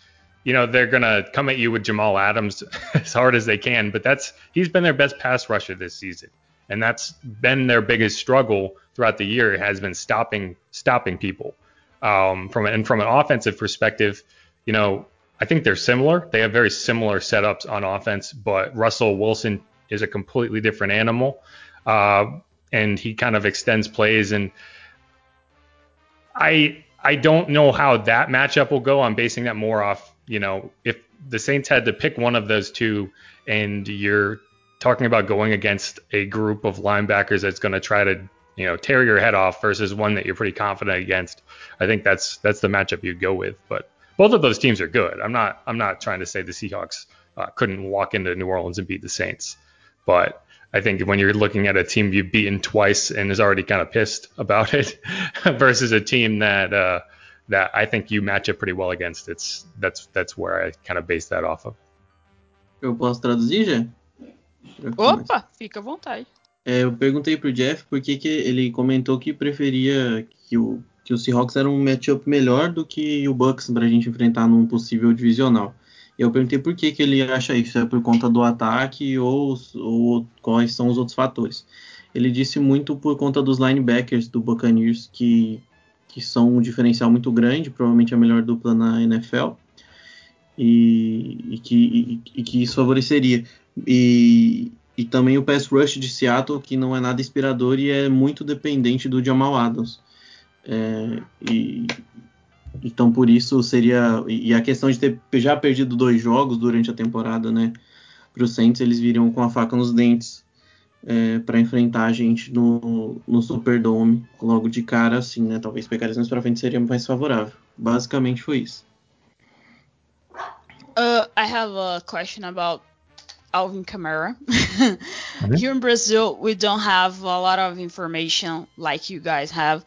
you know, they're going to come at you with Jamal Adams as hard as they can. But that's he's been their best pass rusher this season, and that's been their biggest struggle throughout the year. Has been stopping stopping people. Um, from and from an offensive perspective, you know, I think they're similar. They have very similar setups on offense, but Russell Wilson is a completely different animal, uh, and he kind of extends plays. And I I don't know how that matchup will go. I'm basing that more off, you know, if the Saints had to pick one of those two, and you're talking about going against a group of linebackers that's going to try to you know tear your head off versus one that you're pretty confident against. I think that's that's the matchup you go with, but both of those teams are good. I'm not I'm not trying to say the Seahawks uh, couldn't walk into New Orleans and beat the Saints, but I think when you're looking at a team you've beaten twice and is already kind of pissed about it versus a team that uh, that I think you match up pretty well against, it's that's that's where I kind of base that off of. Eu posso traduzir, já? Opa, fica à vontade. É, eu perguntei pro Jeff por que, que ele comentou que preferia que o que o Seahawks era um matchup melhor do que o Bucks para a gente enfrentar num possível divisional. Eu perguntei por que, que ele acha isso, é por conta do ataque ou, ou quais são os outros fatores. Ele disse muito por conta dos linebackers do Buccaneers, que, que são um diferencial muito grande, provavelmente a melhor dupla na NFL, e, e que, e, e que isso favoreceria. E, e também o pass rush de Seattle, que não é nada inspirador e é muito dependente do Jamal Adams. É, e então por isso seria e a questão de ter já perdido dois jogos durante a temporada, né? Para os Saints eles viriam com a faca nos dentes é, para enfrentar a gente no, no Superdome logo de cara, assim, né? Talvez pegar eles mais para frente seria mais favorável. Basicamente foi isso. Uh, I have a question about Alvin Kamara. Here in Brazil, we don't have a lot of information like you guys have.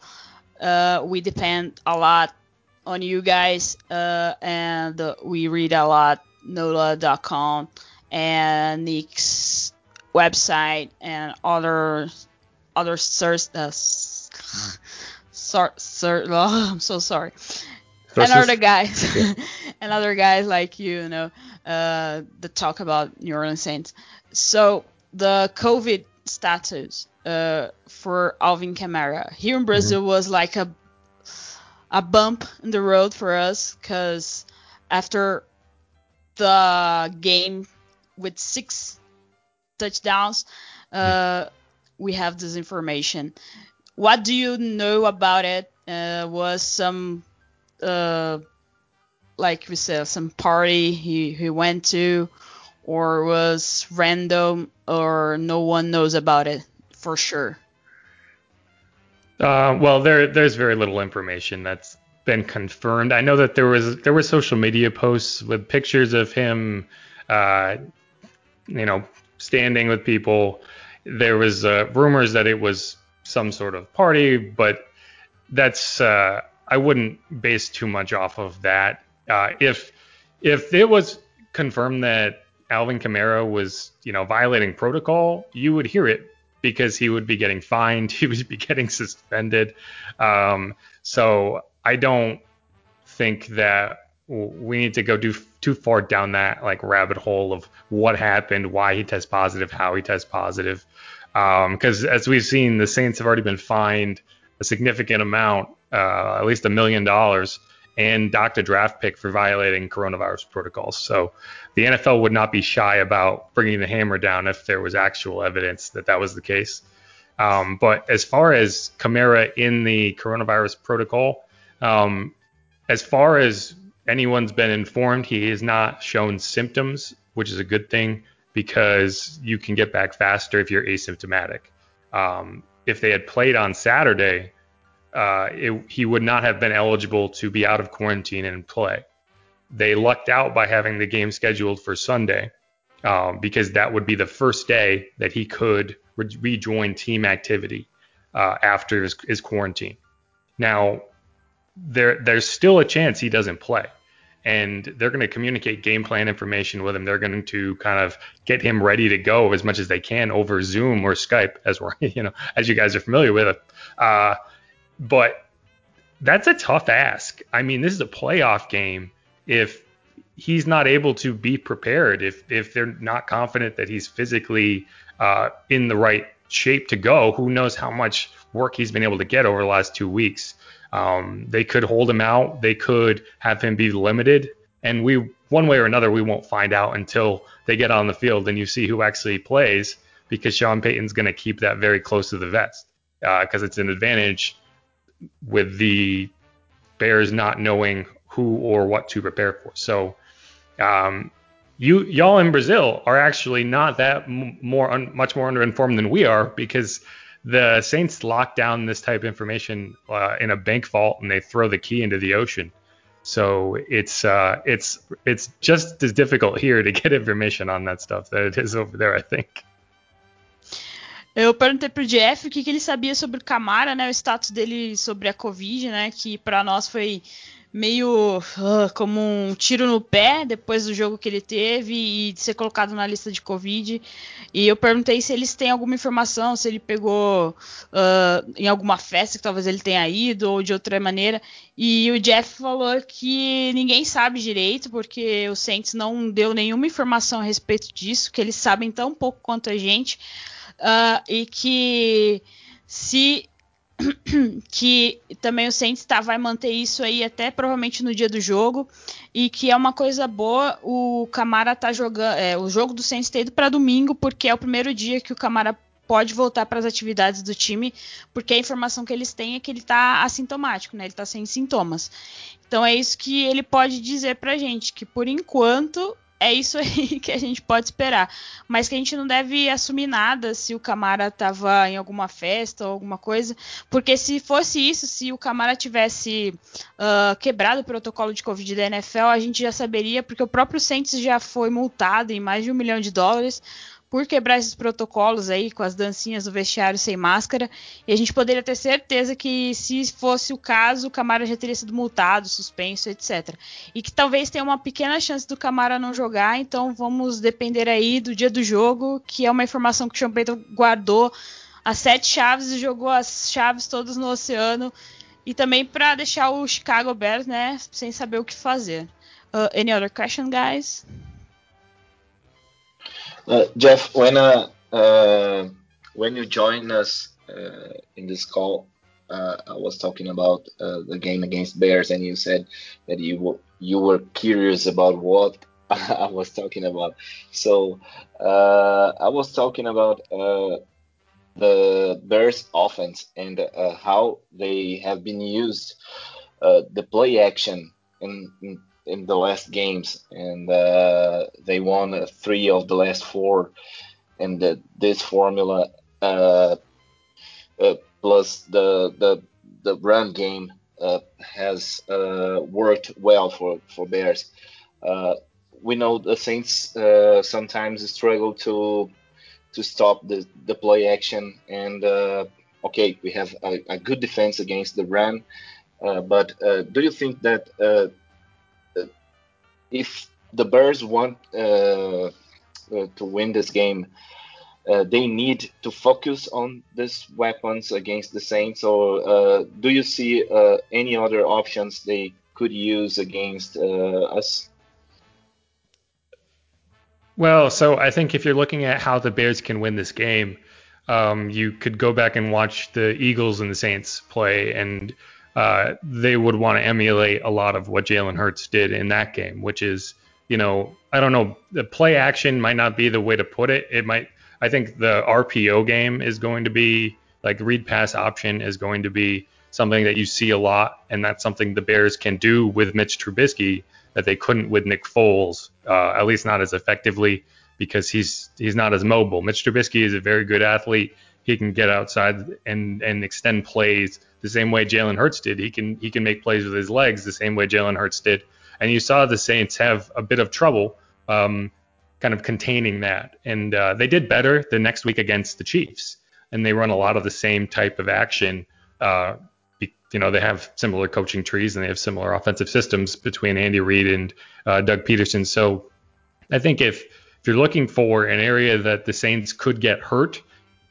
Uh, we depend a lot on you guys, uh, and we read a lot NOLA.com and Nick's website and other other source. Uh, sor, sor, oh, I'm so sorry. And other guys, and other guys like you, you know, uh, that talk about New Orleans Saints. So the COVID status uh, for Alvin Kamara here in Brazil mm-hmm. was like a a bump in the road for us because after the game with six touchdowns, uh, we have this information. What do you know about it? Uh, was some uh, like we said, some party he, he went to, or was random, or no one knows about it for sure? Uh, well, there there's very little information that's been confirmed. I know that there was there were social media posts with pictures of him, uh, you know, standing with people. There was uh, rumors that it was some sort of party, but that's uh, I wouldn't base too much off of that. Uh, if if it was confirmed that Alvin Kamara was you know violating protocol, you would hear it because he would be getting fined, he would be getting suspended. Um, so I don't think that we need to go do, too far down that like rabbit hole of what happened, why he tests positive, how he tests positive. Because um, as we've seen, the Saints have already been fined a significant amount, uh, at least a million dollars, and docked a draft pick for violating coronavirus protocols. So the NFL would not be shy about bringing the hammer down if there was actual evidence that that was the case. Um, but as far as Camara in the coronavirus protocol, um, as far as anyone's been informed, he has not shown symptoms, which is a good thing because you can get back faster if you're asymptomatic. Um, if they had played on Saturday, uh, it, he would not have been eligible to be out of quarantine and play. They lucked out by having the game scheduled for Sunday um, because that would be the first day that he could re- rejoin team activity uh, after his, his, quarantine. Now, there there's still a chance he doesn't play. And they're going to communicate game plan information with him. They're going to kind of get him ready to go as much as they can over Zoom or Skype, as we're, you know, as you guys are familiar with. Uh, but that's a tough ask. I mean, this is a playoff game. If he's not able to be prepared, if if they're not confident that he's physically uh, in the right shape to go, who knows how much work he's been able to get over the last two weeks. Um, they could hold him out. They could have him be limited. And we, one way or another, we won't find out until they get on the field and you see who actually plays because Sean Payton's going to keep that very close to the vest because uh, it's an advantage with the Bears not knowing who or what to prepare for. So, um, you y'all in Brazil are actually not that m- more un- much more underinformed than we are because the Saints lock down this type of information uh, in a bank vault and they throw the key into the ocean. So it's uh, it's it's just as difficult here to get information on that stuff that it is over there, I think. Eu perguntei pro Jeff o que, que ele sabia sobre o Camara, né? O status dele sobre a Covid, né? Que para nós foi meio uh, como um tiro no pé depois do jogo que ele teve e de ser colocado na lista de Covid. E eu perguntei se eles têm alguma informação, se ele pegou uh, em alguma festa que talvez ele tenha ido ou de outra maneira. E o Jeff falou que ninguém sabe direito, porque o Saints não deu nenhuma informação a respeito disso, que eles sabem tão pouco quanto a gente. Uh, e que se que também o Saints tá, vai manter isso aí até provavelmente no dia do jogo e que é uma coisa boa o Camara tá jogando é, o jogo do Saints ter ido para domingo porque é o primeiro dia que o Camara pode voltar para as atividades do time, porque a informação que eles têm é que ele está assintomático, né? Ele está sem sintomas. Então é isso que ele pode dizer pra gente, que por enquanto é isso aí que a gente pode esperar. Mas que a gente não deve assumir nada se o Camara estava em alguma festa ou alguma coisa. Porque se fosse isso, se o Camara tivesse uh, quebrado o protocolo de Covid da NFL, a gente já saberia, porque o próprio Saints já foi multado em mais de um milhão de dólares por quebrar esses protocolos aí com as dancinhas do vestiário sem máscara. E a gente poderia ter certeza que, se fosse o caso, o Camara já teria sido multado, suspenso, etc. E que talvez tenha uma pequena chance do Camara não jogar, então vamos depender aí do dia do jogo, que é uma informação que o Payton guardou as sete chaves e jogou as chaves todas no oceano. E também para deixar o Chicago Bears, né, sem saber o que fazer. Uh, any other question, guys? Uh, Jeff, when uh, uh, when you joined us uh, in this call, uh, I was talking about the game against Bears, and you said that you you were curious about what I was talking about. So I was talking about the Bears offense and how they have been used the play action in in the last games, and uh, they won uh, three of the last four. And the, this formula uh, uh plus the the the run game uh, has uh, worked well for for Bears. we know the Saints sometimes struggle to to stop the, the play action and okay we have a, a, good defense against the run but do you think that if the Bears want uh, uh, to win this game, uh, they need to focus on these weapons against the Saints, or uh, do you see any other options they could use against us? Well, so I think if you're looking at how the Bears can win this game, um, you could go back and watch the Eagles and the Saints play, and uh, they would want to emulate a lot of what Jalen Hurts did in that game, which is, you know, I don't know, the play action might not be the way to put it. It might, I think the RPO game is going to be like read pass option is going to be something that you see a lot, and that's something the Bears can do with Mitch Trubisky that they couldn't with Nick Foles, uh, at least not as effectively because he's he's not as mobile. Mitch Trubisky is a very good athlete. He can get outside and and extend plays the same way Jalen Hurts did. He can he can make plays with his legs the same way Jalen Hurts did. And you saw the Saints have a bit of trouble um, kind of containing that. And uh, they did better the next week against the Chiefs. And they run a lot of the same type of action. Uh, you know, they have similar coaching trees and they have similar offensive systems between Andy Reid and uh, Doug Peterson. So I think if if you're looking for an area that the Saints could get hurt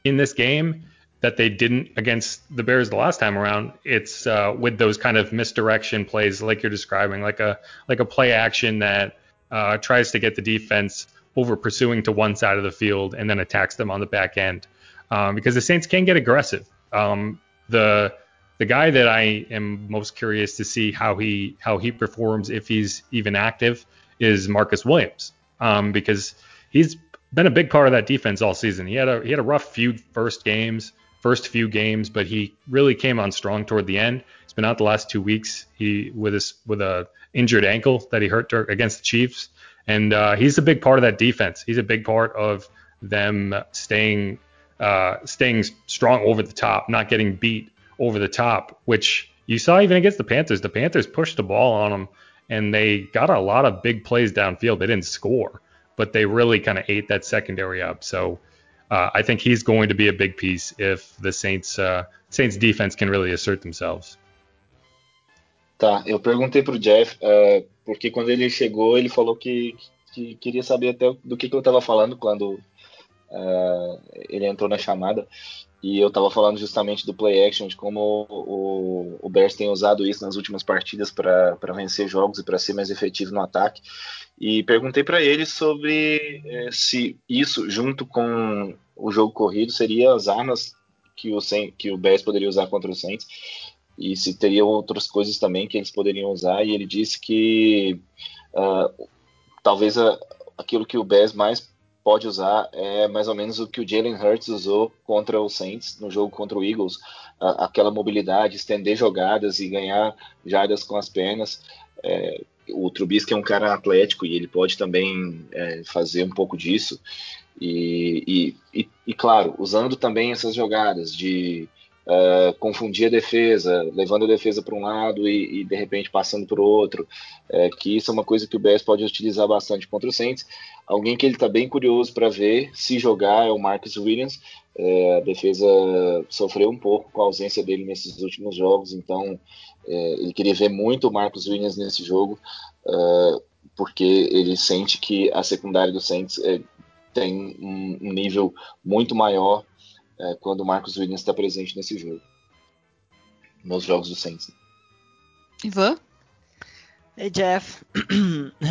in this game, that they didn't against the Bears the last time around. It's uh, with those kind of misdirection plays, like you're describing, like a like a play action that uh, tries to get the defense over pursuing to one side of the field and then attacks them on the back end. Um, because the Saints can get aggressive. Um, the the guy that I am most curious to see how he how he performs if he's even active is Marcus Williams, um, because he's been a big part of that defense all season. He had a he had a rough few first games first few games, but he really came on strong toward the end. He's been out the last two weeks. He with his with a injured ankle that he hurt against the Chiefs, and uh, he's a big part of that defense. He's a big part of them staying uh, staying strong over the top, not getting beat over the top, which you saw even against the Panthers. The Panthers pushed the ball on them, and they got a lot of big plays downfield. They didn't score, but they really kind of ate that secondary up. So uh, I think he's going to be a big piece if the Saints uh, Saints defense can really assert themselves. Tá, eu perguntei pro Jeff, uh, porque quando ele chegou, ele falou que, que queria saber até do que, que eu estava falando quando uh, ele entrou na chamada. E eu estava falando justamente do play action, de como o, o Bears tem usado isso nas últimas partidas para vencer jogos e para ser mais efetivo no ataque. E perguntei para ele sobre é, se isso, junto com o jogo corrido, seria as armas que o, que o Bears poderia usar contra o Saints e se teria outras coisas também que eles poderiam usar. E ele disse que uh, talvez a, aquilo que o Bears mais pode usar é mais ou menos o que o Jalen Hurts usou contra o Saints no jogo contra o Eagles, aquela mobilidade, estender jogadas e ganhar jardas com as pernas. É, o Trubisky é um cara atlético e ele pode também é, fazer um pouco disso. E, e, e, e, claro, usando também essas jogadas de uh, confundir a defesa, levando a defesa para um lado e, e, de repente passando para o outro, é, que isso é uma coisa que o Bears pode utilizar bastante contra o Saints. Alguém que ele está bem curioso para ver se jogar é o Marcus Williams. É, a defesa sofreu um pouco com a ausência dele nesses últimos jogos, então é, ele queria ver muito o Marcus Williams nesse jogo, uh, porque ele sente que a secundária do Saints tem um nível muito maior é, quando o Marcos Williams está presente nesse jogo. Nos jogos do Saints. Ivan? Hey Jeff,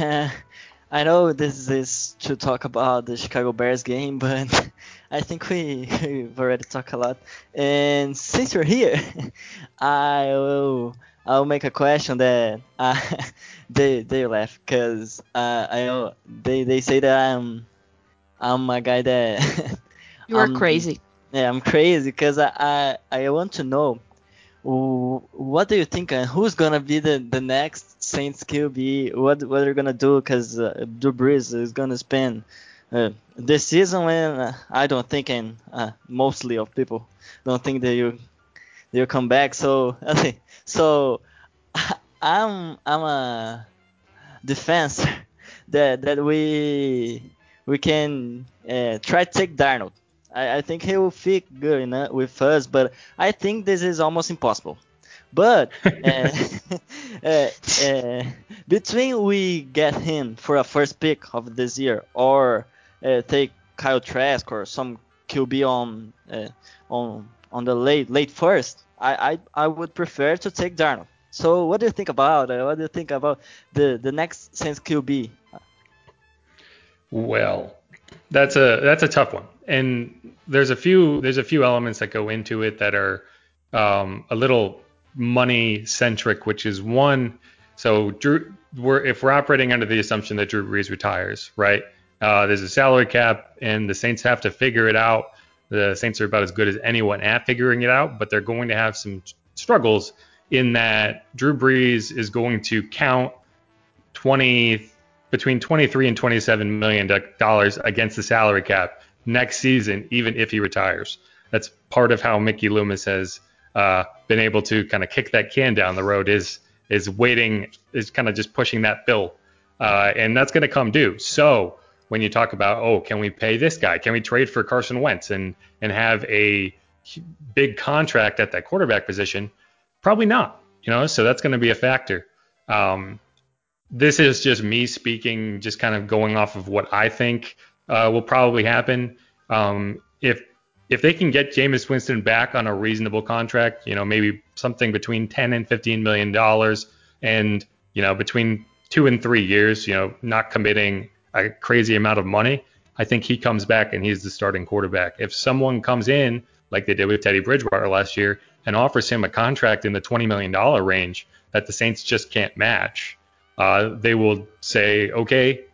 I know this is to talk about the Chicago Bears game, but I think we, we've already talked a lot. And since you're here, I will I'll make a question that uh, they they laugh because uh, I know they they say that I'm I'm a guy that you are crazy. Yeah, I'm crazy because I, I I want to know what do you think and who's gonna be the, the next Saints QB? What what they're gonna do? Because uh, is gonna spend uh, this season, and uh, I don't think, and uh, mostly of people don't think that you they'll come back. So okay, so I'm I'm a defense that that we we can uh, try to take Darnold. I, I think he will fit good enough with us, but I think this is almost impossible. But uh, uh, uh, between we get him for a first pick of this year, or uh, take Kyle Trask or some QB on uh, on on the late late first, I, I I would prefer to take Darnold. So what do you think about it? What do you think about the the next Saints QB? Well, that's a that's a tough one, and there's a few there's a few elements that go into it that are um, a little money centric, which is one. So Drew, we're if we're operating under the assumption that Drew Brees retires, right? Uh, there's a salary cap, and the Saints have to figure it out. The Saints are about as good as anyone at figuring it out, but they're going to have some struggles in that Drew Brees is going to count 20 between 23 and 27 million dollars against the salary cap next season, even if he retires. That's part of how Mickey Loomis has uh, been able to kind of kick that can down the road. Is is waiting, is kind of just pushing that bill, uh, and that's going to come due. So when you talk about, oh, can we pay this guy? Can we trade for Carson Wentz and and have a big contract at that quarterback position? Probably not. You know, so that's going to be a factor. Um, this is just me speaking, just kind of going off of what I think uh, will probably happen. Um, if if they can get Jameis Winston back on a reasonable contract, you know, maybe something between 10 and 15 million dollars, and you know, between two and three years, you know, not committing a crazy amount of money, I think he comes back and he's the starting quarterback. If someone comes in like they did with Teddy Bridgewater last year and offers him a contract in the 20 million dollar range that the Saints just can't match, uh, they will say, okay,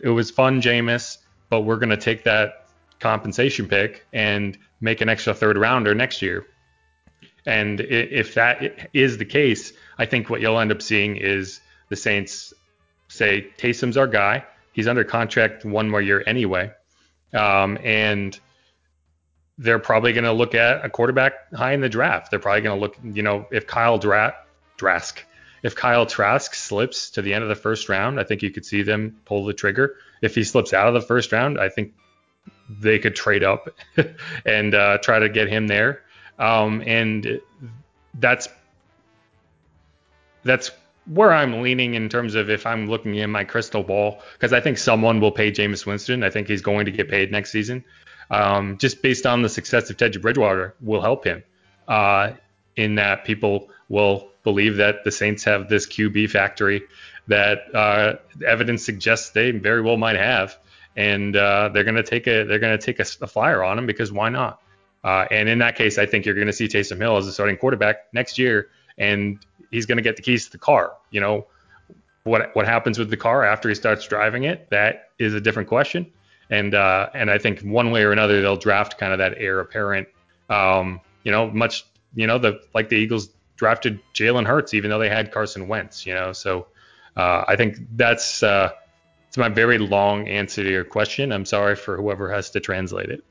it was fun, Jameis, but we're going to take that compensation pick and make an extra third rounder next year. And if that is the case, I think what you'll end up seeing is the Saints say Taysom's our guy. He's under contract one more year anyway, um, and they're probably going to look at a quarterback high in the draft. They're probably going to look, you know, if Kyle Dra- Drask, if Kyle Trask slips to the end of the first round, I think you could see them pull the trigger. If he slips out of the first round, I think they could trade up and uh, try to get him there. Um, and that's that's where I'm leaning in terms of if I'm looking in my crystal ball, because I think someone will pay Jameis Winston. I think he's going to get paid next season. Um, just based on the success of Teddy Bridgewater will help him uh, in that people will believe that the Saints have this QB factory that uh, evidence suggests they very well might have, and uh, they're going to take a they're going to take a, a, flyer on him because why not? Uh, and in that case, I think you're going to see Taysom Hill as a starting quarterback next year, and he's going to get the keys to the car. You know, what what happens with the car after he starts driving it, that is a different question. and uh, and I think one way or another they'll draft kind of that heir apparent. Um, you know, much you know the like the Eagles drafted Jalen Hurts even though they had Carson Wentz. You know, so uh, I think that's uh, it's my very long answer to your question. I'm sorry for whoever has to translate it.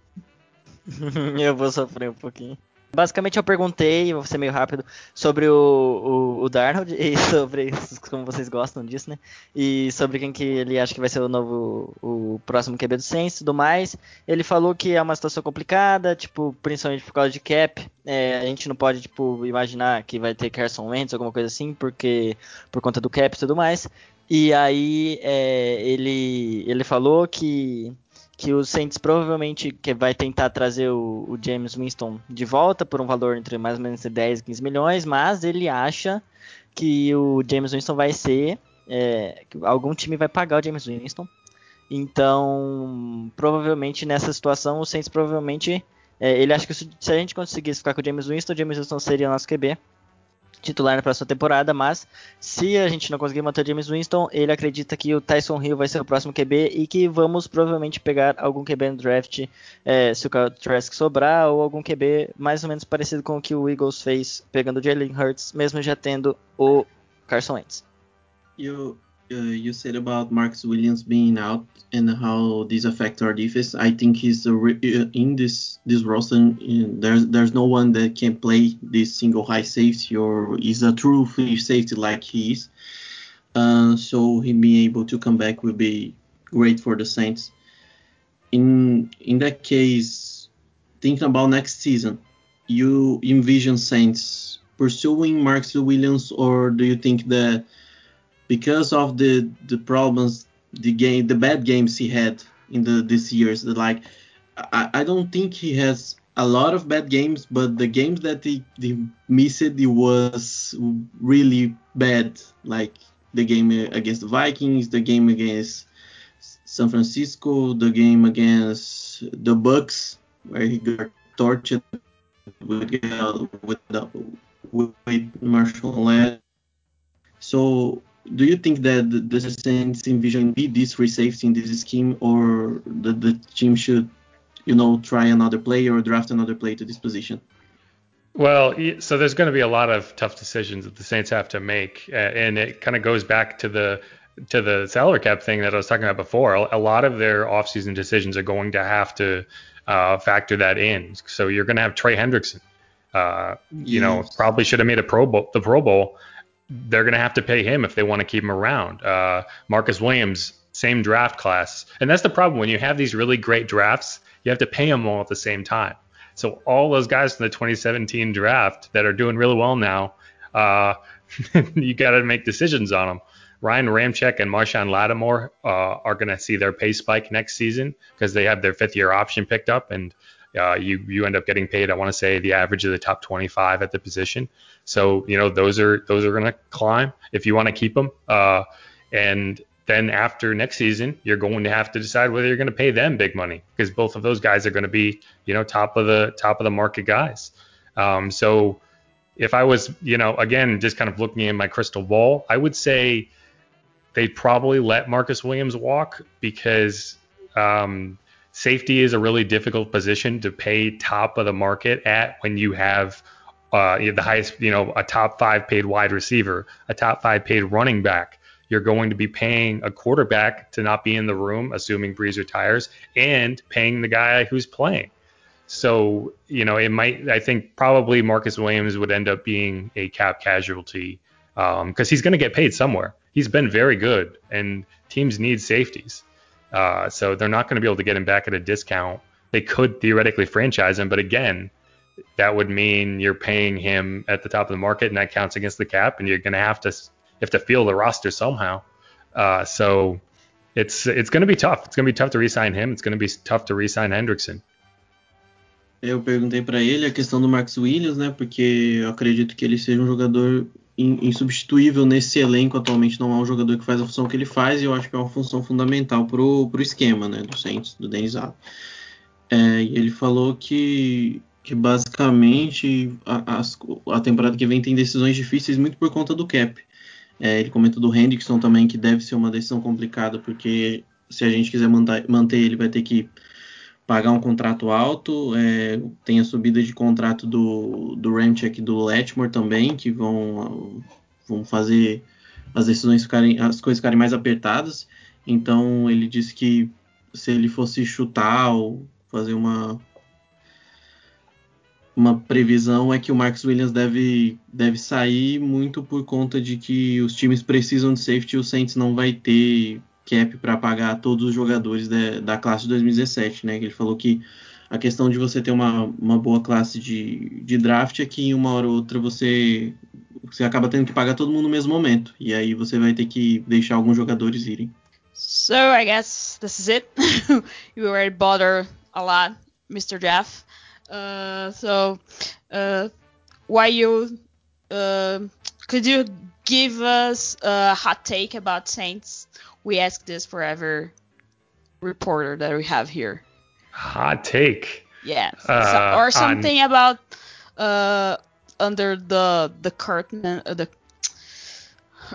Basicamente eu perguntei, vou ser meio rápido, sobre o, o, o, Darnold e sobre como vocês gostam disso, né? E sobre quem que ele acha que vai ser o novo, o próximo QB do Saints e tudo mais. Ele falou que é uma situação complicada, tipo, principalmente por causa de cap. É, a gente não pode, tipo, imaginar que vai ter Carson Wentz, alguma coisa assim, porque por conta do cap e tudo mais. E aí é, ele, ele falou que que o Saints provavelmente que vai tentar trazer o, o, James Winston de volta por um valor entre mais ou menos 10 e 15 milhões, mas ele acha que o James Winston vai ser é, algum time vai pagar o James Winston. Então, provavelmente nessa situação, o Saints provavelmente é, ele acha que se a gente conseguisse ficar com o James Winston, o James Winston seria o nosso QB titular na próxima temporada, mas se a gente não conseguir manter o James Winston, ele acredita que o Tyson Hill vai ser o próximo QB e que vamos provavelmente pegar algum QB no draft, é, se o Trask sobrar, ou algum QB mais ou menos parecido com o que o Eagles fez pegando o Jalen Hurts, mesmo já tendo o Carson Wentz. You, uh, you said about Marcus Williams being out and how this affects our defense. I think he's in this this roster. There's there's no one that can play this single high safety or is a true free safety like he is. Uh, so him being able to come back will be great for the Saints. In in that case, thinking about next season, you envision Saints pursuing Marcus Williams, or do you think that because of the the problems the game the bad games he had in the this years like I, I don't think he has a lot of bad games but the games that he, he missed it was really bad like the game against the Vikings the game against San Francisco the game against the Bucks where he got tortured with uh, with, the, with Marshall Lynch. So do you think that the, Saints envision be this free safety in this scheme, or that the team should, you know, try another player or draft another player to this position? Well, so there's going to be a lot of tough decisions that the Saints have to make, and it kind of goes back to the to the salary cap thing that I was talking about before. A lot of their offseason decisions are going to have to uh, factor that in. So you're going to have Trey Hendrickson. Uh, you yes. know, probably should have made a Pro Bowl, the Pro Bowl they're going to have to pay him if they want to keep him around. Uh, Marcus Williams, same draft class. And that's the problem. When you have these really great drafts, you have to pay them all at the same time. So all those guys from the 2017 draft that are doing really well now, uh, you got to make decisions on them. Ryan Ramchek and Marshawn Lattimore uh, are going to see their pay spike next season because they have their fifth year option picked up, and uh, you you end up getting paid. I want to say the average of the top 25 at the position. So you know those are those are going to climb if you want to keep them. Uh, and then after next season, you're going to have to decide whether you're going to pay them big money because both of those guys are going to be you know top of the top of the market guys. Um, so if I was you know again just kind of looking in my crystal ball, I would say they'd probably let Marcus Williams walk because um, safety is a really difficult position to pay top of the market at when you have uh, the highest, you know, a top five paid wide receiver, a top five paid running back. You're going to be paying a quarterback to not be in the room, assuming Breeze retires, and paying the guy who's playing. So, you know, it might, I think probably Marcus Williams would end up being a cap casualty because um, he's going to get paid somewhere. He's been very good, and teams need safeties. Uh, so they're not going to be able to get him back at a discount. They could theoretically franchise him, but again, that would mean you're paying him at the top of the market, and that counts against the cap, and you're going to have to have to fill the roster somehow. Uh, so it's it's going to be tough. It's going to be tough to re-sign him. It's going to be tough to re-sign Hendrickson. Eu perguntei para ele a questão do Max Williams, né? Porque eu acredito que ele seja um jogador insubstituível nesse elenco atualmente não há um jogador que faz a função que ele faz e eu acho que é uma função fundamental pro, pro esquema né, do Saints, do Denis É, ele falou que, que basicamente a, a, a, temporada que vem tem decisões difíceis muito por conta do cap. É, ele comentou do Hendrickson também que deve ser uma decisão complicada porque se a gente quiser manter, manter ele, vai ter que pagar um contrato alto. É, tem a subida de contrato do, do Ramchek e do Letmore também, que vão, vão fazer as decisões ficarem, as coisas ficarem mais apertadas. Então ele disse que se ele fosse chutar ou fazer uma uma previsão é que o Marcus Williams deve, deve sair muito por conta de que os times precisam de safety e o Saints não vai ter cap para pagar todos os jogadores da, da classe de 2017, né? Ele falou que a questão de você ter uma, uma boa classe de, de draft é que em uma hora ou outra você, você acaba tendo que pagar todo mundo no mesmo momento. E aí você vai ter que deixar alguns jogadores irem. So I guess this is it. you already bothered a lot, Mr. Jeff. Uh, so, uh, why you uh, could you give us a hot take about Saints? We ask this for every reporter that we have here. Hot take. Yeah, Uh, so, or on- something about uh, under the the curtain, uh, the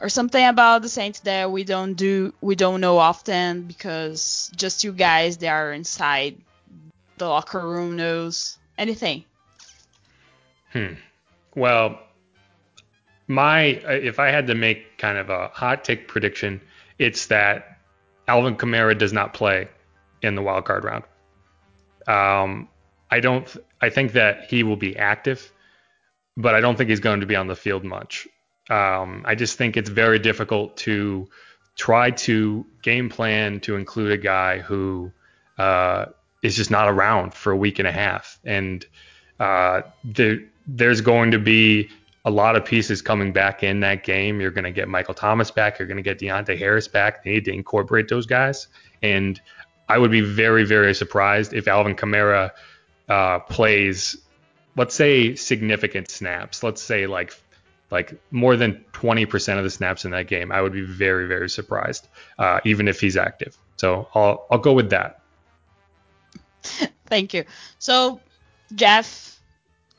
or something about the Saints that we don't do, we don't know often because just you guys that are inside the locker room knows anything. Hmm. Well, my if I had to make kind of a hot take prediction, it's that Alvin Kamara does not play in the wild card round. Um, I don't. I think that he will be active, but I don't think he's going to be on the field much. Um, I just think it's very difficult to try to game plan to include a guy who uh, is just not around for a week and a half, and uh, there, there's going to be a lot of pieces coming back in that game. You're going to get Michael Thomas back. You're going to get Deontay Harris back. They need to incorporate those guys. And I would be very, very surprised if Alvin Kamara uh, plays, let's say, significant snaps. Let's say like like more than 20% of the snaps in that game. I would be very, very surprised, uh, even if he's active. So I'll I'll go with that. Thank you. So, Jeff,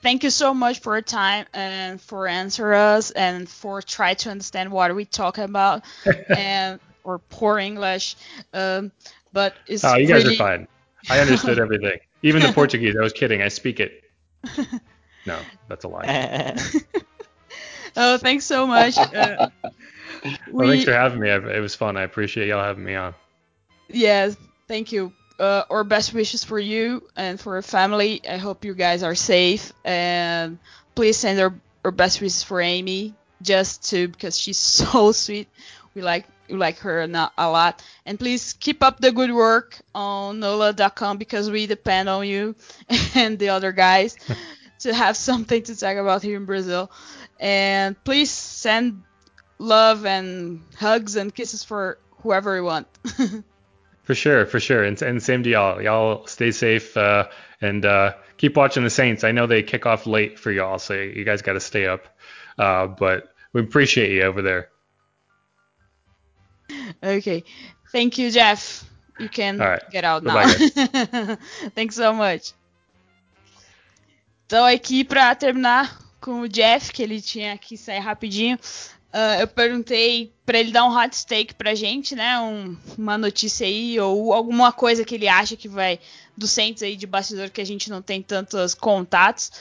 thank you so much for your time and for answer us and for try to understand what we talk about and or poor English. Um, but it's Oh, you guys are fine. I understood everything, even the Portuguese. I was kidding. I speak it. No, that's a lie. Oh, thanks so much. Uh, Well, thanks for having me. It was fun. I appreciate y'all having me on. Yes, thank you. Uh, our best wishes for you and for your family. I hope you guys are safe and please send our, our best wishes for Amy just to because she's so sweet. We like we like her a a lot. And please keep up the good work on NOLA.com because we depend on you and the other guys to have something to talk about here in Brazil. And please send love and hugs and kisses for whoever you want. For sure, for sure. And, and same to y'all. Y'all stay safe uh, and uh, keep watching the Saints. I know they kick off late for y'all, so you guys got to stay up. Uh, but we appreciate you over there. Okay. Thank you, Jeff. You can right. get out now. Thanks so much. Então, aqui pra terminar com o Jeff, que ele tinha que sair rapidinho, ah, eu perguntei pra ele dar um hot take pra gente, né? um- uma notícia aí, ou alguma coisa que ele acha que vai. Do Saints aí de bastidor que a gente não tem tantos contatos.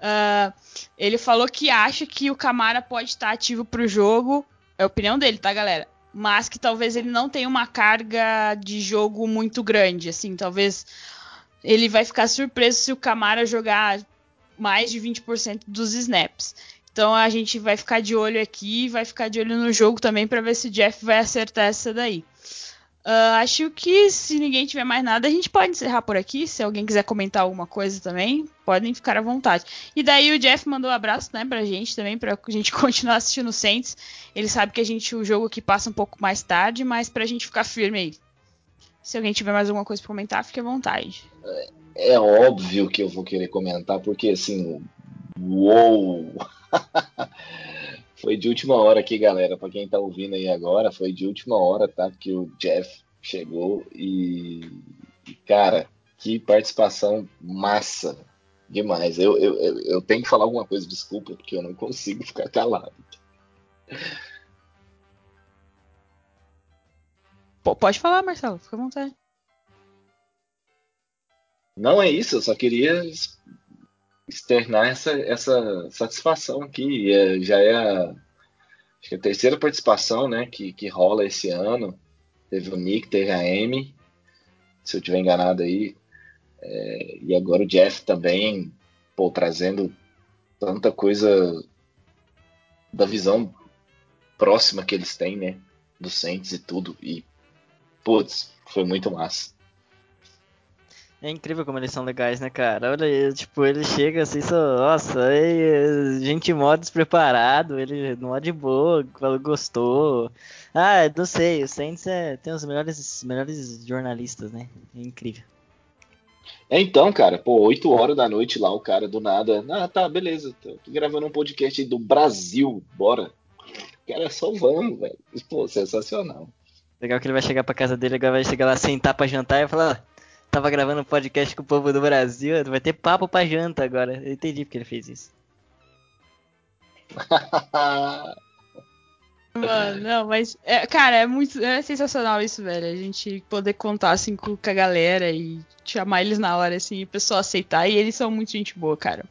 Ah, ele falou que acha que o Camara pode estar ativo pro jogo. É a opinião dele, tá, galera? Mas que talvez ele não tenha uma carga de jogo muito grande. Assim, talvez ele vai ficar surpreso se o Camara jogar mais de 20% dos snaps. Então a gente vai ficar de olho aqui, vai ficar de olho no jogo também para ver se o Jeff vai acertar essa daí. Ah, acho que se ninguém tiver mais nada, a gente pode encerrar por aqui. Se alguém quiser comentar alguma coisa também, podem ficar à vontade. E daí o Jeff mandou um abraço, né, pra gente também, pra gente continuar assistindo o Saints. Ele sabe que a gente, o jogo aqui passa um pouco mais tarde, mas pra gente ficar firme aí. Se alguém tiver mais alguma coisa pra comentar, fique à vontade. É óbvio que eu vou querer comentar, porque assim, uou! Foi de última hora aqui, galera. Pra quem tá ouvindo aí agora, foi de última hora, tá? Que o Jeff chegou e, cara, que participação massa demais. Eu, eu, eu, tenho que falar alguma coisa, desculpa, porque eu não consigo ficar calado. Pode falar, Marcelo, fica à vontade. Não é isso, eu só queria externar essa, essa satisfação aqui. É, já é a, que a terceira participação né, que, que rola esse ano. Teve o Nick, teve a Amy, se eu tiver enganado aí. É, e agora o Jeff também, pô, trazendo tanta coisa da visão próxima que eles têm, né? Do Saints e tudo. E, putz, foi muito massa. É incrível como eles são legais, né, cara? Olha, tipo, ele chega assim, só, nossa, aí, gente mó despreparado, ele mó de boa, gostou. Ah, não sei, o Saints é, tem os melhores, melhores jornalistas, né? É incrível. É então, cara, pô, 8 horas da noite lá, o cara do nada. Ah, tá, beleza. Tô gravando um podcast aí do Brasil, bora. Cara, só vamos, velho. Pô, sensacional. Legal que ele vai chegar pra casa dele, agora vai chegar lá, sentar pra jantar e falar, tava gravando um podcast com o povo do Brasil, vai ter papo pra janta agora. Eu entendi porque ele fez isso. Mano, não, mas, é, cara, é muito, é sensacional isso, velho. A gente poder contar, assim, com, a galera e chamar eles na hora, assim, e o pessoal aceitar. E eles são muito gente boa, cara.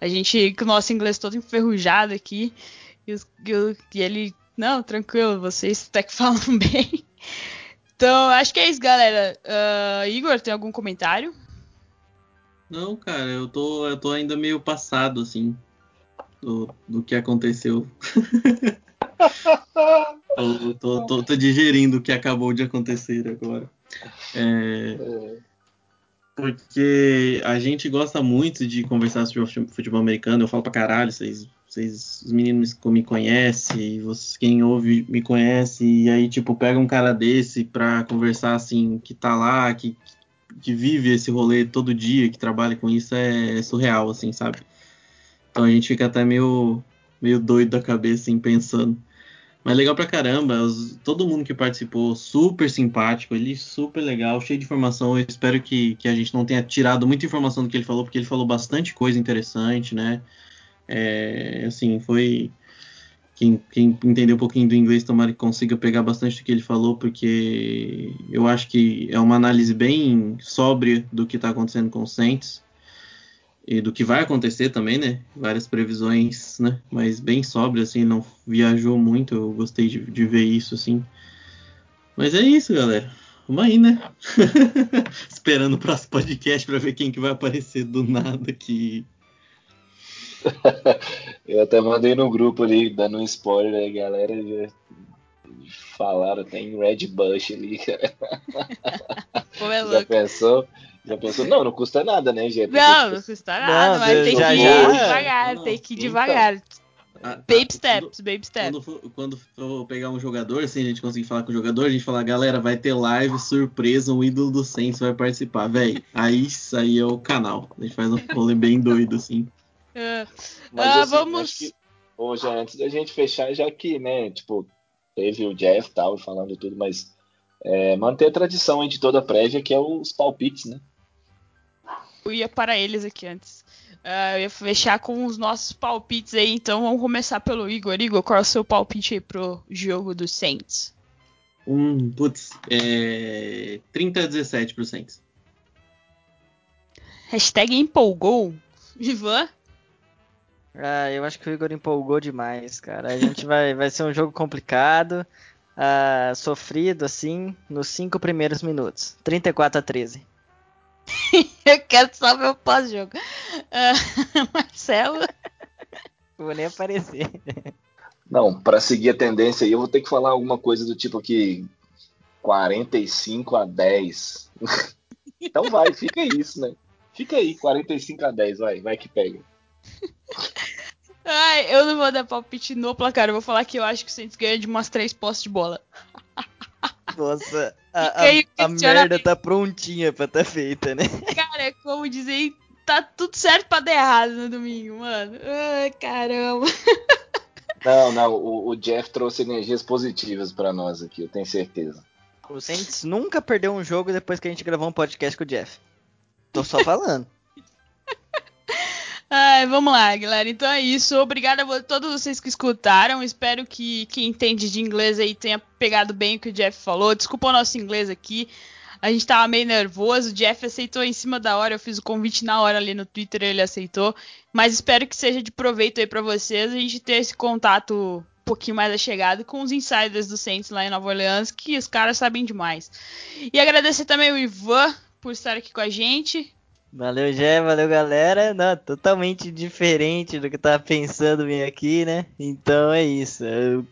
A gente, com o nosso inglês todo enferrujado aqui, e, os- e ele, não, tranquilo, vocês até que falam bem. Então, acho que é isso, galera. Ah, Igor, tem algum comentário? Não, cara, eu tô, eu tô ainda meio passado, assim, do, do que aconteceu. tô, tô, tô- tô digerindo o que acabou de acontecer agora. É, porque a gente gosta muito de conversar sobre futebol americano. Eu falo pra caralho, vocês, vocês os meninos que me conhecem, vocês, quem ouve me conhece, e aí, tipo, pega um cara desse pra conversar, assim, que tá lá, que, que vive esse rolê todo dia, que trabalha com isso, é, é surreal, assim, sabe? Então a gente fica até meio, meio doido da cabeça, assim, pensando. Mas legal pra caramba, os- todo mundo que participou, super simpático, ele super legal, cheio de informação. Eu espero que, que a gente não tenha tirado muita informação do que ele falou, porque ele falou bastante coisa interessante, né? É, assim, foi. Quem, quem entendeu um pouquinho do inglês, tomara que consiga pegar bastante do que ele falou, porque eu acho que é uma análise bem sóbria do que está acontecendo com o Saints e do que vai acontecer também, né? Várias previsões, né? Mas bem sóbrio, assim, não viajou muito. Eu gostei de, de ver isso, assim. Mas é isso, galera. Vamos aí, né? Esperando o próximo podcast para ver quem que vai aparecer do nada aqui. Eu até mandei no grupo ali, dando um spoiler, aí, galera já falaram, tem Red Bush ali, cara. Pô, é Já pensou? Já pensou? Não, não custa nada, né, gente? Não, não custa nada, Não, mas tem que ir já- devagar, Não, tem que ir então. devagar. Ah, Baby quando- steps, baby steps. Quando for, quando for pegar um jogador, assim, a gente conseguir falar com o jogador, a gente falar, galera, vai ter live surpresa, um ídolo do Saints vai participar, velho. Aí isso aí é o canal. A gente faz um rolê bem doido, assim. Ah, Mas Ah, assim, vamos- que, já antes da gente fechar, já que, né, tipo, teve o Jeff e tal, falando tudo, mas é, manter a tradição aí de toda a prévia, que é os palpites, né? eu ia para eles aqui antes. Ah, eu ia fechar com os nossos palpites aí, então vamos começar pelo Igor. Igor, qual é o seu palpite aí pro jogo do Saints? Um, putz, é. 30 a 17 pro Saints. Hashtag empolgou. Ivan? Ah, eu acho que o Igor empolgou demais, cara. A gente vai, vai ser um jogo complicado, ah, sofrido, assim, nos cinco primeiros minutos. 34 a 13. Eu quero só ver o pós-jogo. Ah, Marcelo? Vou nem aparecer. Não, para seguir a tendência aí, eu vou ter que falar alguma coisa do tipo aqui 45 a 10. então vai, fica isso, né? Fica aí, 45 a 10, vai, vai que pega. Ai, eu não vou dar palpite no placar, eu vou falar que eu acho que o Saints ganha de umas três posses de bola. Nossa, a, a, a merda tá prontinha pra tá feita, né? Cara, é como dizer, tá tudo certo pra dar errado no domingo, mano. Ai, caramba. Não, não, o, o Jeff trouxe energias positivas para nós aqui, eu tenho certeza. O Saints nunca perdeu um jogo depois que a gente gravou um podcast com o Jeff. Tô só falando. Ai, vamos lá, galera. Então é isso. Obrigada a todos vocês que escutaram. Espero que quem entende de inglês aí tenha pegado bem o que o Jeff falou. Desculpa o nosso inglês aqui. A gente tava meio nervoso. O Jeff aceitou em cima da hora. Eu fiz o convite na hora ali no Twitter, ele aceitou. Mas espero que seja de proveito aí para vocês a gente ter esse contato um pouquinho mais chegado com os insiders do Saints lá em Nova Orleans, que os caras sabem demais. E agradecer também o Ivan por estar aqui com a gente. Valeu, Jé, valeu, galera. Não, totalmente diferente do que eu tava pensando vir aqui, né? Então é isso.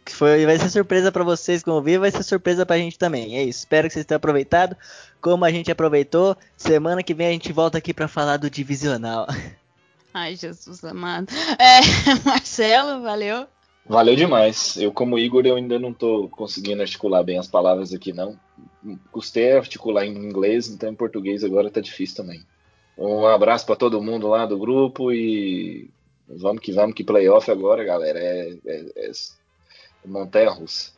Foi, vai ser surpresa para vocês vão ouvir, vai ser surpresa pra gente também. É isso. Espero que vocês tenham aproveitado como a gente aproveitou. Semana que vem a gente volta aqui para falar do divisional. Ai, Jesus amado. É, Marcelo, valeu. Valeu demais. Eu, como Igor, eu ainda não tô conseguindo articular bem as palavras aqui, não. Custei articular em inglês, então em português agora tá difícil também. Um abraço para todo mundo lá do grupo e vamos que vamos que playoff agora, galera. É, é, é montanha russa.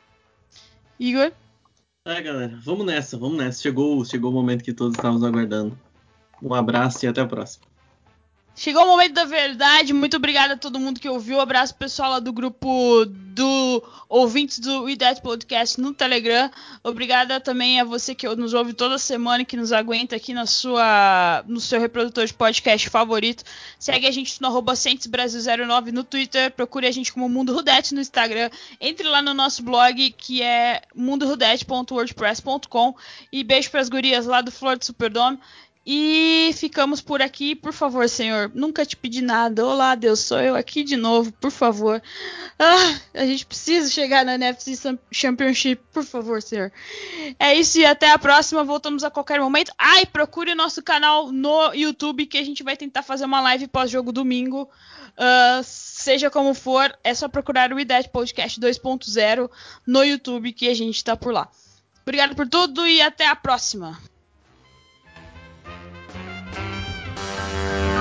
Igor? É, galera, vamos nessa, vamos nessa. Chegou, chegou o momento que todos estávamos aguardando. Um abraço e até a próxima. Chegou o momento da verdade. Muito obrigada a todo mundo que ouviu. Abraço pessoal lá do grupo do ouvintes do IDET Podcast no Telegram. Obrigada também a você que nos ouve toda semana e que nos aguenta aqui na sua, no seu reprodutor de podcast favorito. Segue a gente no arroba Brasil09 no Twitter. Procure a gente como Mundo Rudete no Instagram. Entre lá no nosso blog que é mundorudete.wordpress.com. E beijo para as gurias lá do Flor do Superdome. E ficamos por aqui, por favor, Senhor. Nunca te pedi nada. Olá, Deus, sou eu aqui de novo, por favor. Ah, a gente precisa chegar na NFC Championship, por favor, Senhor. É isso e até a próxima. Voltamos a qualquer momento. Ai, procure o nosso canal no YouTube que a gente vai tentar fazer uma live pós-jogo domingo. Uh, seja como for, é só procurar o IDET Podcast 2.0 no YouTube que a gente está por lá. Obrigado por tudo e até a próxima. Bye.